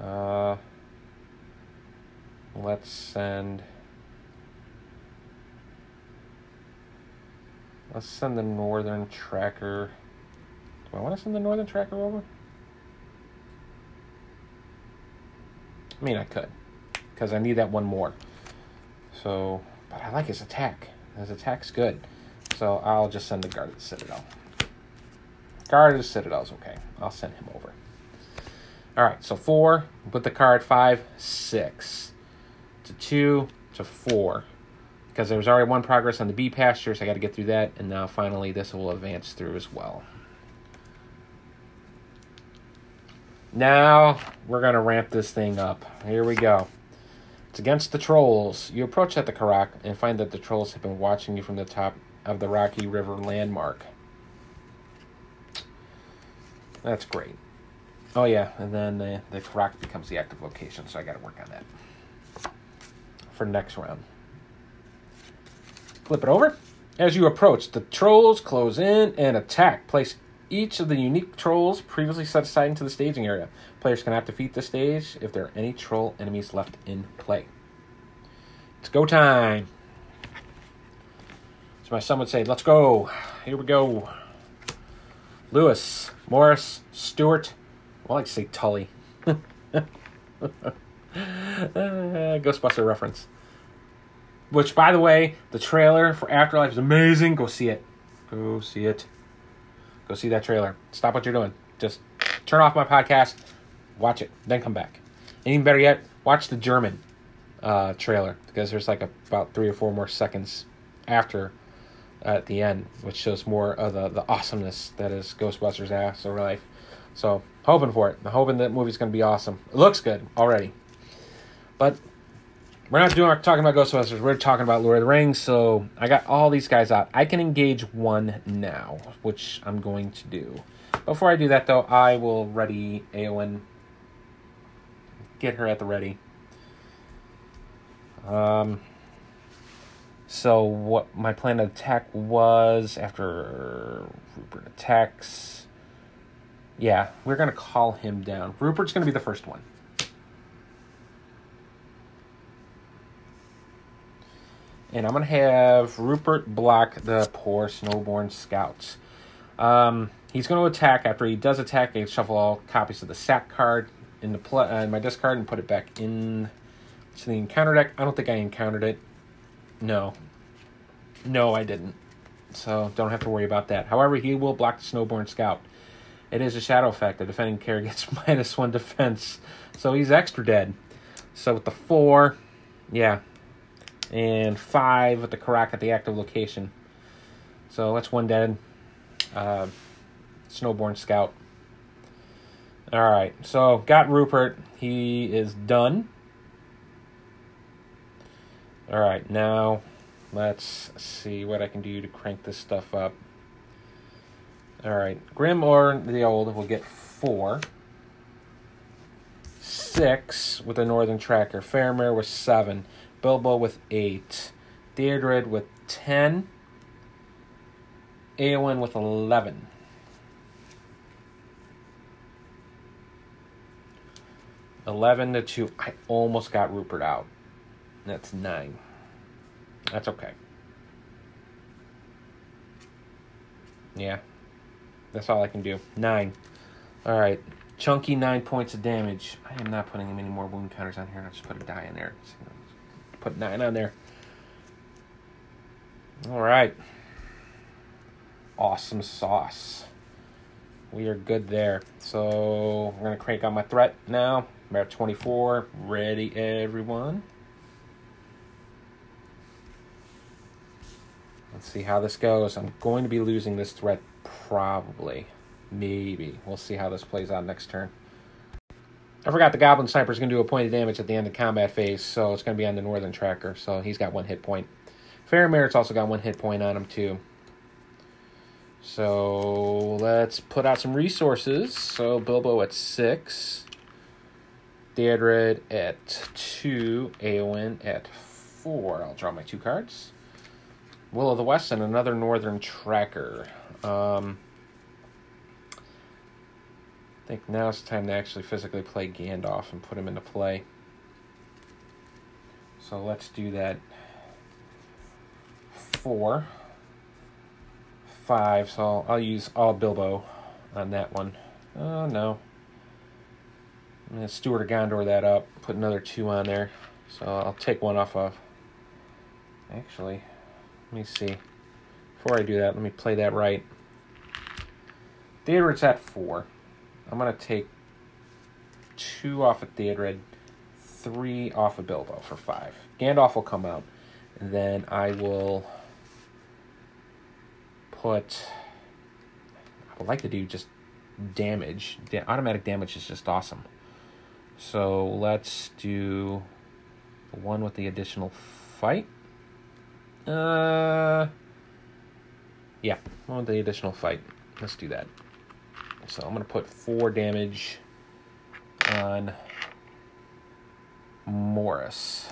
Uh, let's send... Let's send the Northern Tracker... Do I want to send the Northern Tracker over? I mean, I could. Because I need that one more. So but I like his attack. His attack's good. So I'll just send the guard of the Citadel. Guard of the Citadel is okay. I'll send him over. All right, so four Put the card, five, six, to two, to four. Because there was already one progress on the bee pastures, I got to get through that, and now finally this will advance through as well. Now we're to ramp this thing up. Here we go. It's against the trolls. You approach at the Carrock and find that the trolls have been watching you from the top of the Rocky River landmark. That's great. Oh yeah, and then the, the Carrock becomes the active location, so I gotta work on that. For next round. Flip it over. As you approach, the trolls close in and attack. Place each of the unique trolls previously set aside into the staging area. Players cannot defeat the stage if there are any troll enemies left in play. It's go time. So my son would say, let's go. Here we go. Lewis, Morris, Stewart. Well, I like to say Tully. Uh, Ghostbuster reference. Which, by the way, the trailer for Afterlife is amazing. Go see it. Go see it. Go see that trailer. Stop what you're doing. Just turn off my podcast, watch it, then come back. And even better yet, watch the German uh, trailer because there's like a, about three or four more seconds after at the end, which shows more of the, the awesomeness that is Ghostbusters Afterlife. So, hoping for it. I'm hoping that movie's to be awesome. It looks good already. But we're not doing talking about Ghostbusters. We're talking about Lord of the Rings. So I got all these guys out. I can engage one now, which I'm going to do. Before I do that, though, I will ready Eowyn. Get her at the ready. Um. So what my plan of attack was after Rupert attacks. Yeah, we're gonna call him down. Rupert's gonna be the first one. And I'm to have Rupert block the poor snowbourn scouts. Um, he's to attack. After he does attack, I shuffle all copies of the sack card in, the pl- uh, in my discard and put it back in to the encounter deck. I don't think I encountered it. No. No, I didn't. So don't have to worry about that. However, he will block the snowbourn scout. It is a shadow effect. The defending character gets minus one defense. So he's extra dead. So with the four, yeah, and five with the Carrock at the active location. So that's one dead. Uh, Snowbourn Scout. All right, so got Rupert. He is done. All right, now let's see what I can do to crank this stuff up. All right, Grimbeorn the Old will get four. Six with the Northern Tracker. Faramir with seven. Bilbo with 8. Theodred with 10. Eowyn with 11. Eleven to two. I almost got Rupert out. That's nine. That's okay. Yeah. That's all I can do. Nine. All right. Chunky nine points of damage. I am not putting any more wound counters on here. I'll just put a die in there put nine on there. All right. Awesome sauce. We are good there. So we're going to crank on my threat now. We're at 24. Ready, everyone? Let's see how this goes. I'm going to be losing this threat probably. Maybe. We'll see how this plays out next turn. I forgot the Goblin Sniper is going to do a point of damage at the end of combat phase, so it's going to be on the Northern Tracker, so he's got one hit point. Faramir's also got one hit point on him, too. So let's put out some resources. So Bilbo at 6, Theodred at 2, Eowyn at 4. I'll draw my two cards. Will of the West and another Northern Tracker. Um, I think now it's time to actually physically play Gandalf and put him into play. So let's do that. Four. Five, so I'll, I'll use all Bilbo on that one. Oh, no. I'm going to Steward of Gondor that up, put another two on there. So I'll take one off of... Actually, let me see. Before I do that, let me play that right. Theater, it's at four. I'm going to take two off of Theodred, three off of Bilbo for five. Gandalf will come out, and then I will put. I would like to do just damage. Da- automatic damage is just awesome. So let's do the one with the additional fight. Uh, yeah, one with the additional fight. Let's do that. So I'm going to put four damage on Morris.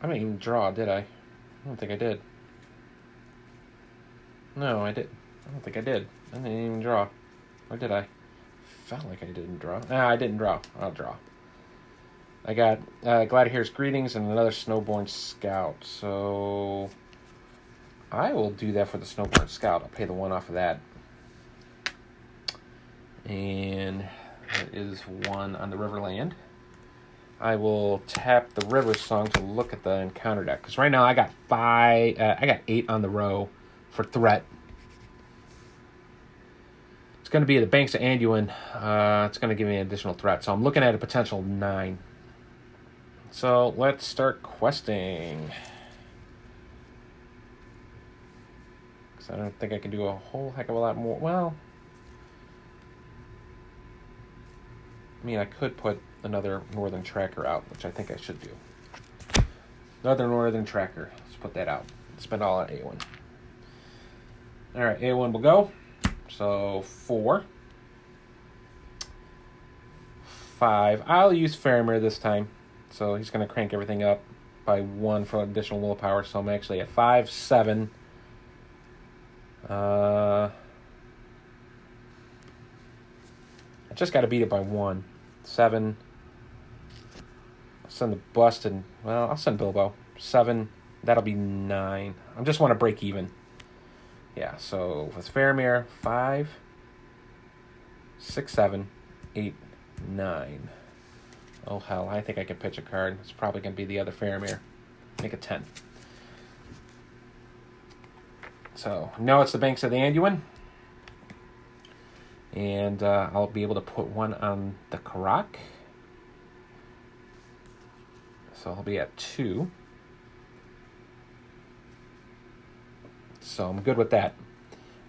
I didn't even draw, did I? I don't think I did. No, I did. I don't think I did. I didn't even draw. Or did I? felt like I didn't draw. Nah, I didn't draw. I'll draw. I got uh, Greetings and another Snowbourn Scout. So I will do that for the Snowbourn Scout. I'll pay the one off of that. And that is one on the Riverland. I will tap the River Song to look at the encounter deck. Because right now I got five, uh, I got eight on the row for threat. It's going to be the Banks of Anduin. Uh, it's going to give me an additional threat. So I'm looking at a potential nine. So let's start questing. Because I don't think I can do a whole heck of a lot more. Well, I mean, I could put another Northern Tracker out, which I think I should do. Another Northern Tracker. Let's put that out. Spend all on Eowyn. All right, Eowyn will go. So four. Five. I'll use Faramir this time. So he's going to crank everything up by one for additional willpower. So I'm actually at five, seven. Uh, I just got to beat it by one. Seven. I'll send the busted. Well, I'll send Bilbo. Seven. That'll be nine. I just want to break even. Yeah, so with Faramir, five, six, seven, eight, nine. Oh hell, I think I can pitch a card. It's probably going to be the other Faramir. Make a 10. So, now it's the Banks of the Anduin. And uh, I'll be able to put one on the Carrock. So I'll be at two. So I'm good with that.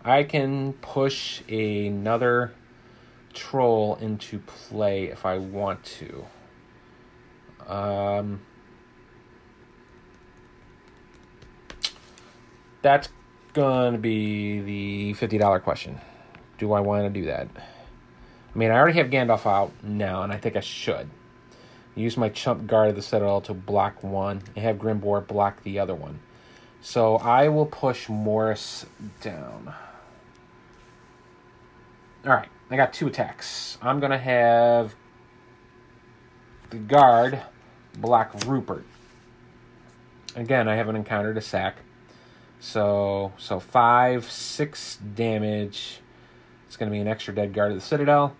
I can push another troll into play if I want to. Um, that's going to be the $50 question. Do I want to do that? I mean, I already have Gandalf out now, and I think I should. Use my chump guard of the Citadel to block one, and have Grimbeorn block the other one. So I will push Morris down. Alright, I got two attacks. I'm going to have the guard block Rupert. Again, I haven't encountered a sack. So, so five, six damage. It's going to be an extra dead guard of the Citadel.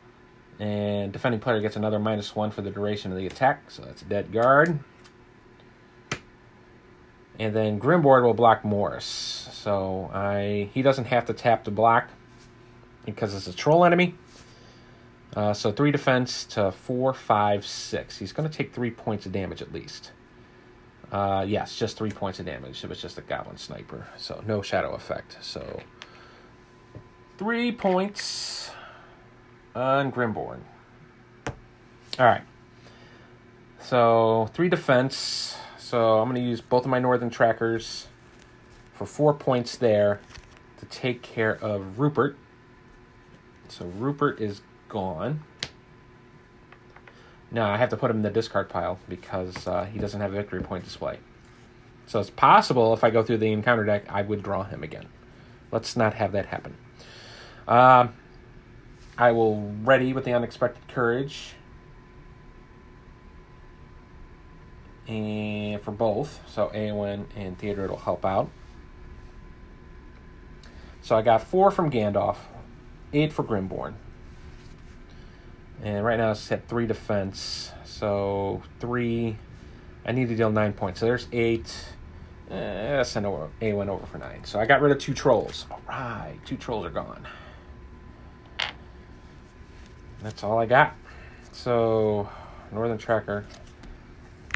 And defending player gets another minus one for the duration of the attack. So that's a dead guard. And then Grimbeorn will block Morris. So I he doesn't have to tap to block because it's a troll enemy. Uh, so three defense to four, five, six. He's going to take three points of damage at least. Uh, yes, just three points of damage. It was just a goblin sniper, so no shadow effect. So three points on Grimbeorn. All right. So three defense. So I'm going to use both of my northern trackers for four points there to take care of Rupert. So Rupert is gone. Now I have to put him in the discard pile because uh, he doesn't have a victory point display. So it's possible if I go through the encounter deck, I would draw him again. Let's not have that happen. Uh, I will ready with the unexpected courage. And for both, so Eowyn and Theodred will help out. So I got four from Gandalf, eight for Grimbeorn. And right now it's at three defense. So three. I need to deal nine points. So there's eight. Eh, let's send Eowyn over for nine. So I got rid of two trolls. All right, two trolls are gone. That's all I got. So Northern Tracker.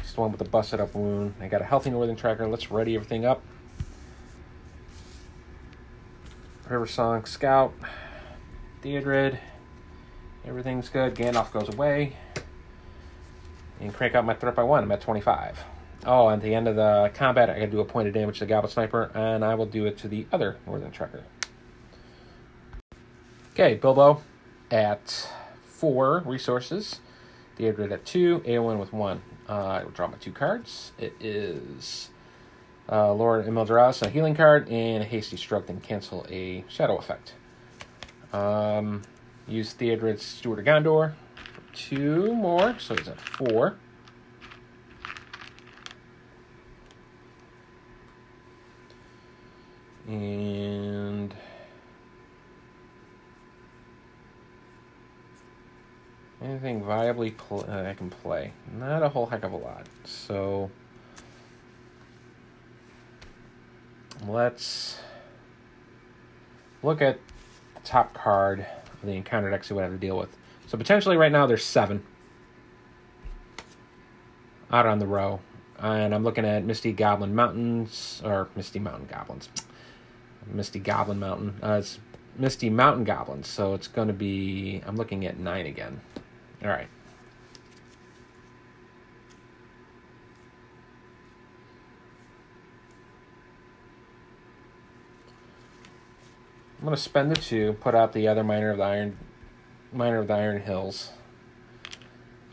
Just the one with the busted up wound. I got a healthy Northern Tracker. Let's ready everything up. River Song Scout. Theodred. Everything's good. Gandalf goes away. And crank out my threat by one. I'm at 25. Oh, at the end of the combat, I can do a point of damage to the Sniper, and I will do it to the other Northern Tracker. Okay, Bilbo at four resources. Theodred at two, Eowyn with one. Uh, I will draw my two cards. It is uh, Lord Imladris, a healing card, and a hasty stroke, then cancel a shadow effect. Um, Use Theodred Steward of Gondor for two more, so he's at four. And anything viably pl- uh, I can play? Not a whole heck of a lot. So let's look at the top card the encounter deck, see what I have to deal with. So potentially right now there's seven out on the row. And I'm looking at Misty Goblin Mountains, or Misty Mountain Goblins. Misty Goblin Mountain. Uh, it's Misty Mountain Goblins, so it's going to be. I'm looking at nine again. All right. I'm to spend the two, put out the other Miner of the Iron, Miner of the Iron Hills,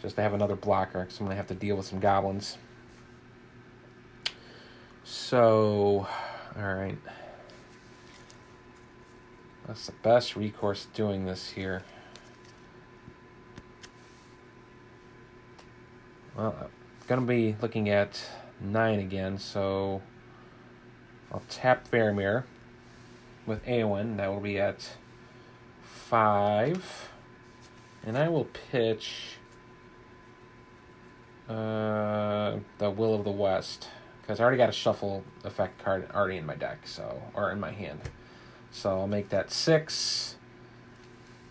just to have another blocker, because I'm to have to deal with some goblins. So, all right. That's the best recourse doing this here. Well, I'm to be looking at 9 again, so I'll tap Faramir with Eowyn. That will be at 5. And I will pitch uh, the Will of the West, because I already got a shuffle effect card already in my deck, so or in my hand. So I'll make that six.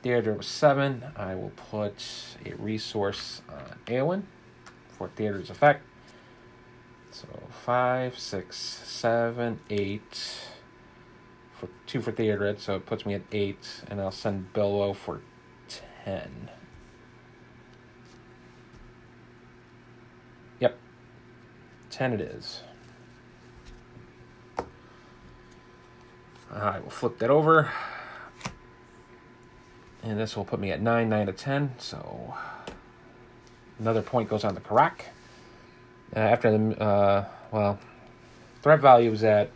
Theater was seven. I will put a resource on Eowyn for Theater's effect. So five, six, seven, eight. For two for Theater, so it puts me at eight, and I'll send Bilbo for ten. Yep. Ten it is. I will flip that over. And this will put me at 9, 9 to 10. So another point goes on the Carrock. Uh, after the, uh, well, threat value is at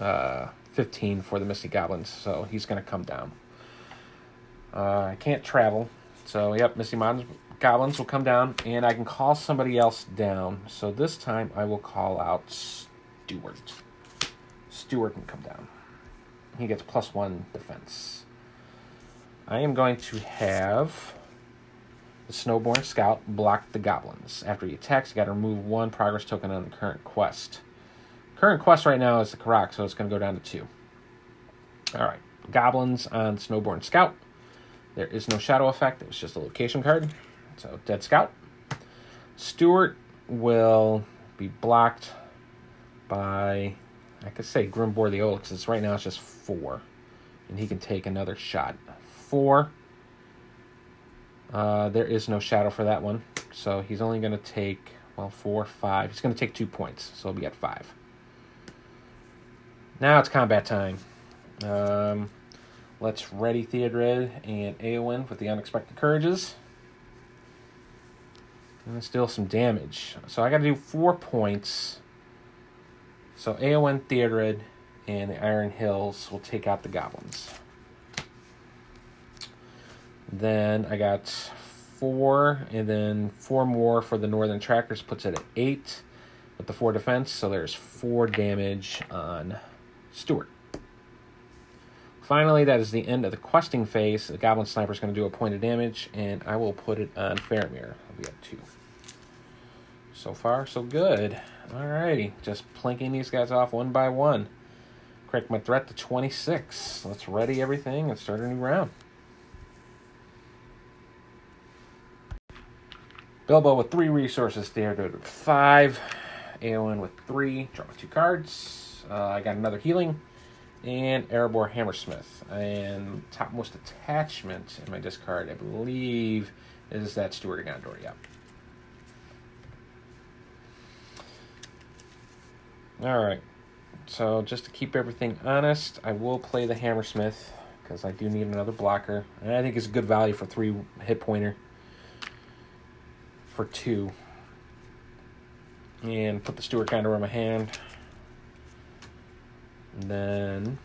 uh, 15 for the Misty Goblins. So he's going to come down. Uh, I can't travel. So, yep, Misty Mountains, Goblins will come down. And I can call somebody else down. So this time I will call out Stewart. Stewart can come down. He gets plus one defense. I am going to have the Snowbourn Scout block the goblins. After he attacks, you got to remove one progress token on the current quest. Current quest right now is the Carrock, so it's going to go down to two. All right, goblins on Snowbourn Scout. There is no shadow effect. It was just a location card. So Dead Scout. Stewart will be blocked by I could say Grimbeorn the because right now it's just four. And he can take another shot. Four. Uh, there is no shadow for that one. So he's only going to take, well, four, five. He's going to take two points. So he'll be at five. Now it's combat time. Um, let's ready Theodred and Eowyn with the Unexpected Courages. And deal some damage. So I got to do four points. So Eowyn, Theodred, and the Iron Hills will take out the goblins. Then I got four, and then four more for the Northern Trackers puts it at eight with the four defense. So there's four damage on Stewart. Finally, that is the end of the questing phase. The Goblin Sniper is going to do a point of damage, and I will put it on Faramir. I'll be at two. So far, so good. Alrighty, just plinking these guys off one by one. Correct my threat to 26. Let's ready everything and start a new round. Bilbo with three resources there with five. Eowyn with three. Draw two cards. Uh, I got another healing. And Erebor Hammersmith. And topmost attachment in my discard, I believe, is that Steward of Gondor. Yeah. All right. So just to keep everything honest, I will play the Hammersmith because I do need another blocker, and I think it's a good value for three hit pointer for two. And put the Steward kind of in my hand. And then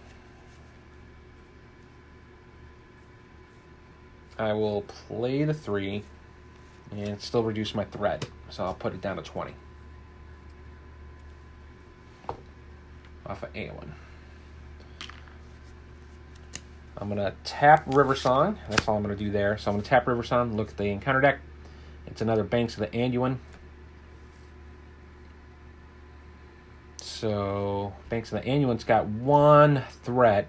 I will play the three and still reduce my threat. So I'll put it down to 20. Off of Eowyn. I'm going to tap River Song. That's all I'm going to do there. So I'm going to tap River Song, look at the encounter deck. It's another Banks of the Anduin. So Banks of the Anduin's got one threat.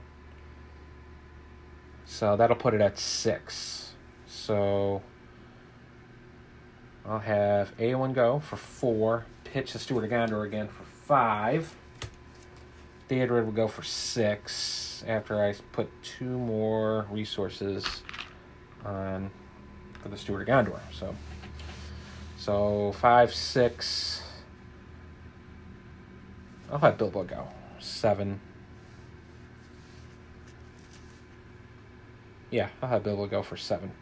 So that'll put it at six. So I'll have Eowyn go for four. Pitch the Steward of Gondor again for five. Theodred will go for six after I put two more resources on for the Steward of Gondor. So, so five, six. I'll have Bilbo go seven. Yeah, I'll have Bilbo go for seven.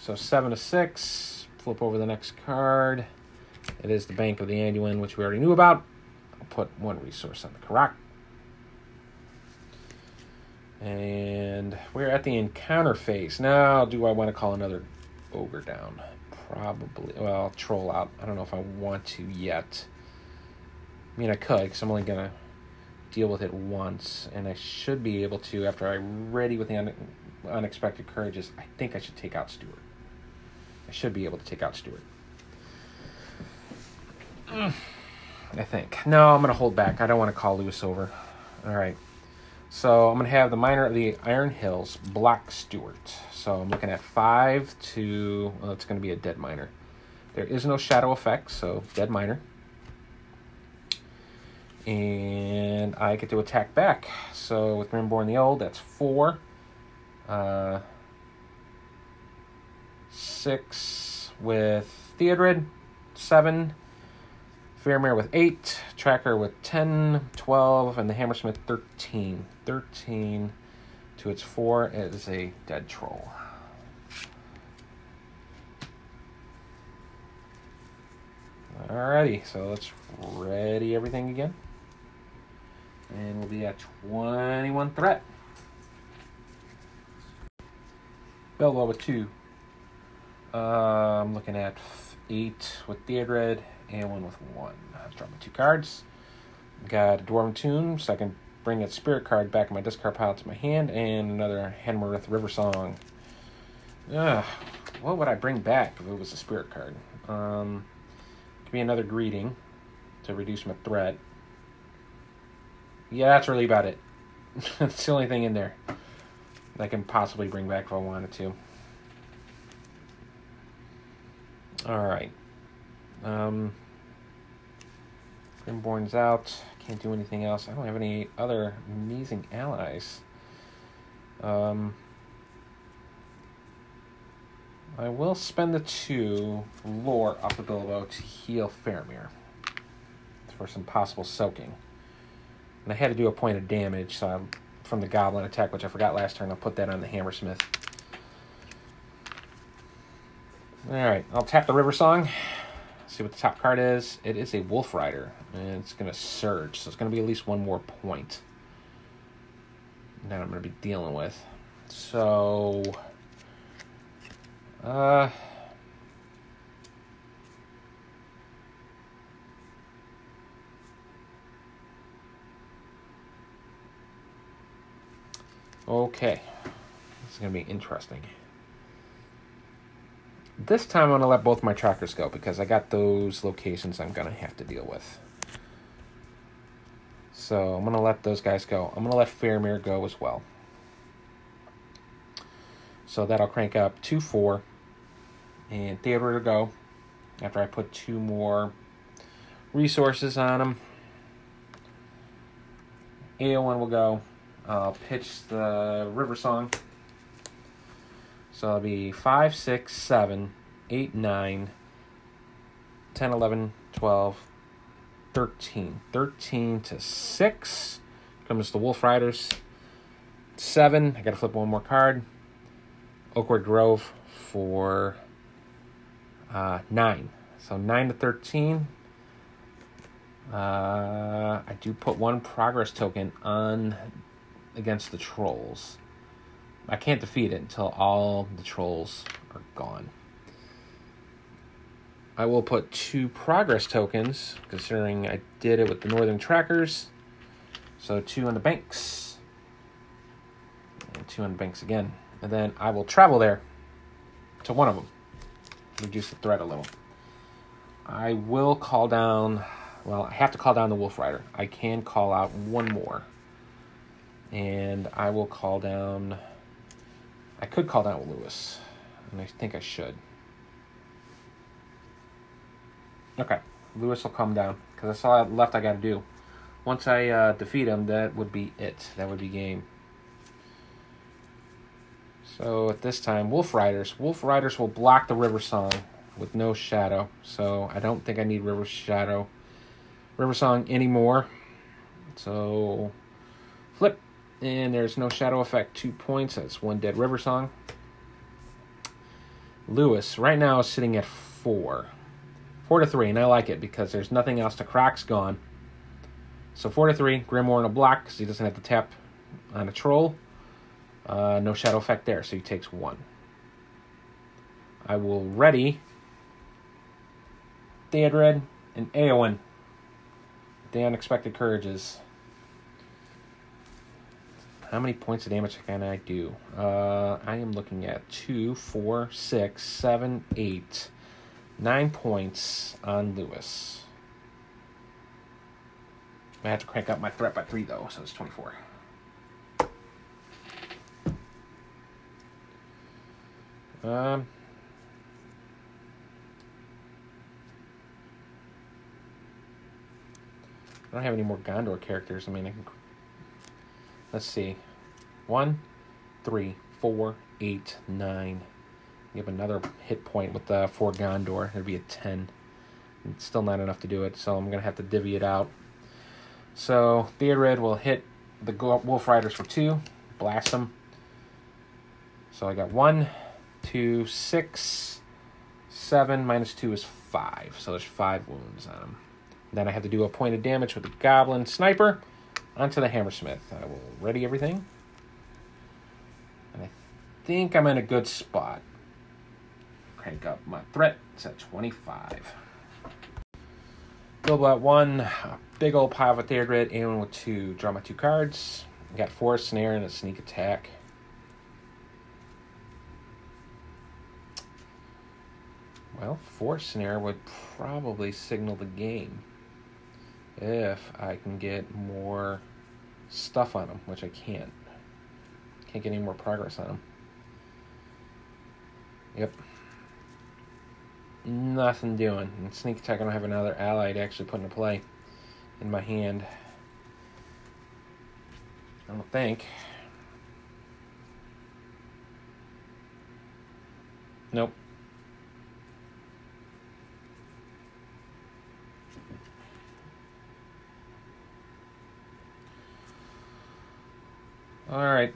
So seven to six. Flip over the next card. It is the Bank of the Anduin, which we already knew about. I'll put one resource on the Carrock. And we're at the encounter phase. Now, do I want to call another ogre down? Probably. Well, troll out. I don't know if I want to yet. I mean, I could, because I'm only going to deal with it once. And I should be able to, after I'm ready with the un- unexpected courages, I think I should take out Stewart. I should be able to take out Stewart. I think. No, I'm going to hold back. I don't want to call Lewis over. All right. So I'm going to have the Miner of the Iron Hills, Black Stewart. So I'm looking at five to, well, it's going to be a dead miner. There is no shadow effect, so dead miner. And I get to attack back. So with Grimbeorn the Old, that's four. Uh, six with Theodred, seven. Faramir with 8, Tracker with 10, 12, and the Hammersmith 13. 13 to its 4 is a dead troll. Alrighty, so let's ready everything again. And we'll be at 21 threat. Bilbo with 2. Uh, I'm looking at 8 with Theodred and one with one. I've drawn my two cards. Got a Dwarven Tomb, can bring that spirit card back in my discard pile to my hand, and another Henamarth Riversong. Ugh, what would I bring back if it was a spirit card? Um, could be another greeting to reduce my threat. Yeah, that's really about it. that's the only thing in there that I can possibly bring back if I wanted to. All right. Um, Grimbeorn's out. Can't do anything else. I don't have any other amazing allies. Um, I will spend the two lore off the Bilbo to heal Faramir for some possible soaking. And I had to do a point of damage, so I'm, from the Goblin attack, which I forgot last turn, I'll put that on the Hammersmith. Alright, I'll tap the River Song. See what the top card is. It is a Wolf Rider, and it's going to surge, so it's going to be at least one more point that I'm going to be dealing with. So, uh, okay, this is going to be interesting. This time I'm going to let both my trackers go because I got those locations I'm going to have to deal with. So I'm going to let those guys go. I'm going to let Faramir go as well. So that'll crank up 2 4. And Theodore to go after I put two more resources on him. Eowyn will go. I'll pitch the River Song. So it'll be 5, 6, 7, 8, 9, 10, 11, 12, 13. 13 to 6 comes the Wolf Riders. 7, I gotta flip one more card. Oakwood Grove for uh, 9. So 9 to 13. Uh, I do put one progress token on against the trolls. I can't defeat it until all the trolls are gone. I will put two progress tokens, considering I did it with the northern trackers. So two on the banks. And two on the banks again. And then I will travel there to one of them. Reduce the threat a little. I will call down well, I have to call down the Wolf Rider. I can call out one more. And I will call down I could call down Lewis. And I think I should. Okay, Lewis will come down because that's all left I got to do. Once I uh, defeat him, that would be it. That would be game. So at this time, Wolf Riders. Wolf Riders will block the Riversong with no shadow. So I don't think I need River Shadow, Riversong anymore. So flip, and there's no shadow effect. Two points. That's one dead Riversong. Lewis right now is sitting at four. Four to three, and I like it because there's nothing else to crack's gone. So four to three, Grimoire in a block because he doesn't have to tap on a troll. Uh, no shadow effect there, so he takes one. I will ready Theodred and Eowyn. The unexpected courages. How many points of damage can I do? Uh, I am looking at two, four, six, seven, eight, nine points on Lewis. I have to crank up my threat by three, though, so it's 24. Um, I don't have any more Gondor characters. I mean, I can. Let's see. One, three, four, eight, nine. You have another hit point with the four Gondor. It'd be a 10. It's still not enough to do it, so I'm to have to divvy it out. So, Theodred will hit the Wolf Riders for two, blast them. So I got one, two, six, seven, minus two is five. So there's five wounds on him. Then I have to do a point of damage with the Goblin Sniper onto the Hammersmith. I will ready everything. And I think I'm in a good spot crank up my threat. It's at 25. Bilbo at one, big old pile with Theodred, aiming with two. Draw my two cards. Got Forest Snare and a sneak attack. Well, Forest Snare would probably signal the game if I can get more stuff on them, which I can't. Can't get any more progress on them. Yep nothing doing. Sneak attack, I don't have another ally to actually put into play in my hand. I don't think. Nope. All right.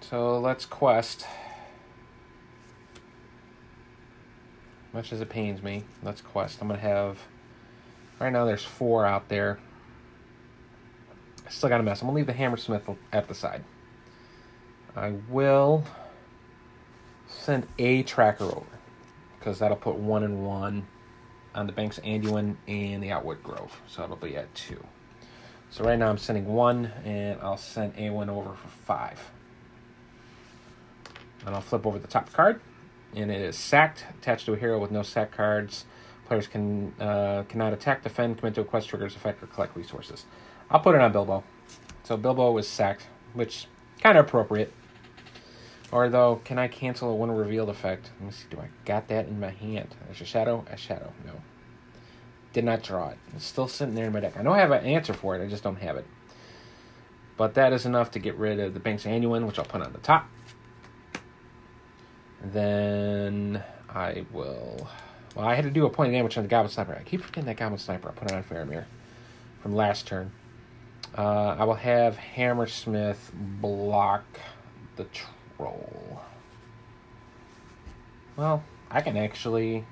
So let's quest. much as it pains me. Let's quest. I'm going to have. Right now, there's four out there. I still got a mess. I'm going to leave the Hammersmith at the side. I will send a tracker over because that'll put one and one on the Banks Anduin and the Outwood Grove. So it'll be at two. So right now I'm sending one, and I'll send A1 over for five. And I'll flip over the top card and it is sacked, attached to a hero with no sack cards. Players can uh, cannot attack, defend, commit to a quest, triggers effect, or collect resources. I'll put it on Bilbo. So Bilbo was sacked, which kind of appropriate. Or though, can I cancel a one revealed effect? Let me see. Do I got that in my hand? As a shadow, a shadow. No. Did not draw it. It's still sitting there in my deck. I know I have an answer for it. I just don't have it. But that is enough to get rid of the Banks Anduin, which I'll put on the top. Then I will. Well, I had to do a point of damage on the Goblin Sniper. I keep forgetting that Goblin Sniper. I put it on Faramir from last turn. Uh, I will have Hammersmith block the troll. Well, I can actually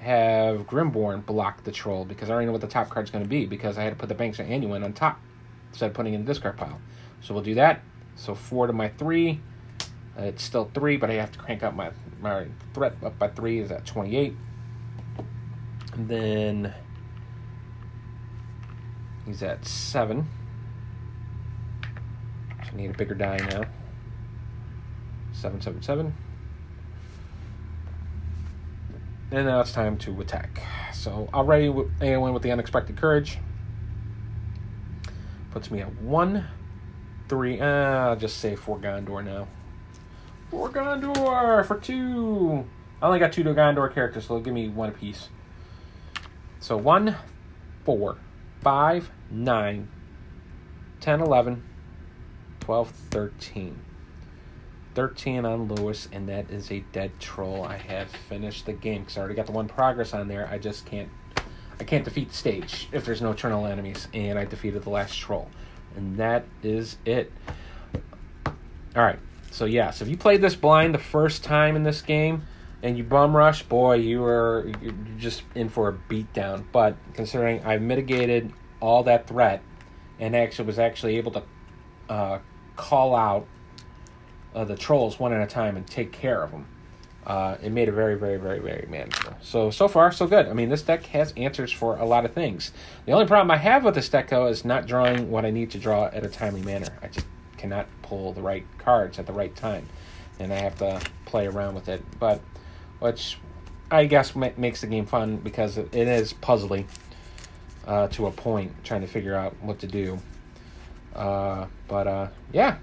have Grimbeorn block the troll because I already know what the top card's going to be because I had to put the Banks of Anduin on top instead of putting in the discard pile. So we'll do that. So four to my three. Uh, it's still three, but I have to crank up my, my threat up by three is at 28. And then he's at seven. So I need a bigger die now. Seven, seven, seven. And now it's time to attack. So already Eowyn with the unexpected courage. Puts me at one, three. Uh, I'll just say four Gondor now. Four Gondor for two. I only got two Gondor characters, so give me one apiece. So one, four, five, nine, 10, 11, 12, 13. 13 on Lewis, and that is a dead troll. I have finished the game because I already got the one progress on there. I just can't, I can't defeat stage if there's no eternal enemies, and I defeated the last troll, and that is it. All right, so yeah, so if you played this blind the first time in this game, and you bum rush, boy, you are you're just in for a beatdown. But considering I mitigated all that threat, and actually was actually able to uh, call out uh, the trolls one at a time and take care of them. Uh, it made it very, very, very, very manageable. So, so far, so good. I mean, this deck has answers for a lot of things. The only problem I have with this deck, though, is not drawing what I need to draw at a timely manner. I just cannot pull the right cards at the right time, and I have to play around with it. But, which I guess ma- makes the game fun because it, is puzzling uh, to a point, trying to figure out what to do. Uh, but uh, yeah,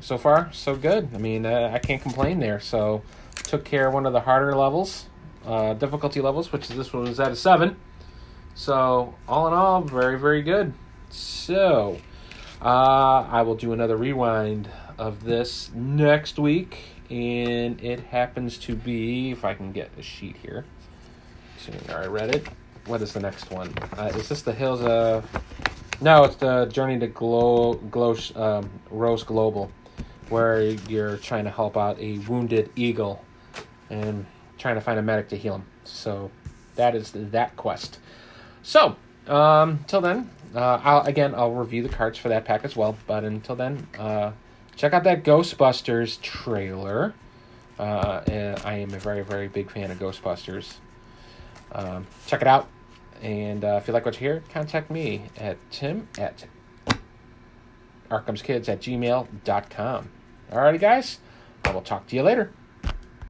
so far so good. I mean, uh, I can't complain there. So took care of one of the harder levels, uh, difficulty levels, which this one was at a seven. So all in all, very very good. So uh, I will do another rewind of this next week, and it happens to be if I can get a sheet here. Assuming I read it. What is the next one? Uh, is this the Hills of? No, it's the Journey to Glow, Glow um, Rhosgobel where you're trying to help out a wounded eagle and trying to find a medic to heal him. So that is that quest. So um, till then, uh, I'll, again I'll review the cards for that pack as well. But until then, uh, check out that Ghostbusters trailer. Uh, I am a very very big fan of Ghostbusters. Um, check it out. And uh, if you like what you hear, contact me at tim at arkhamskids at gmail.com. Alrighty, guys. I will talk to you later.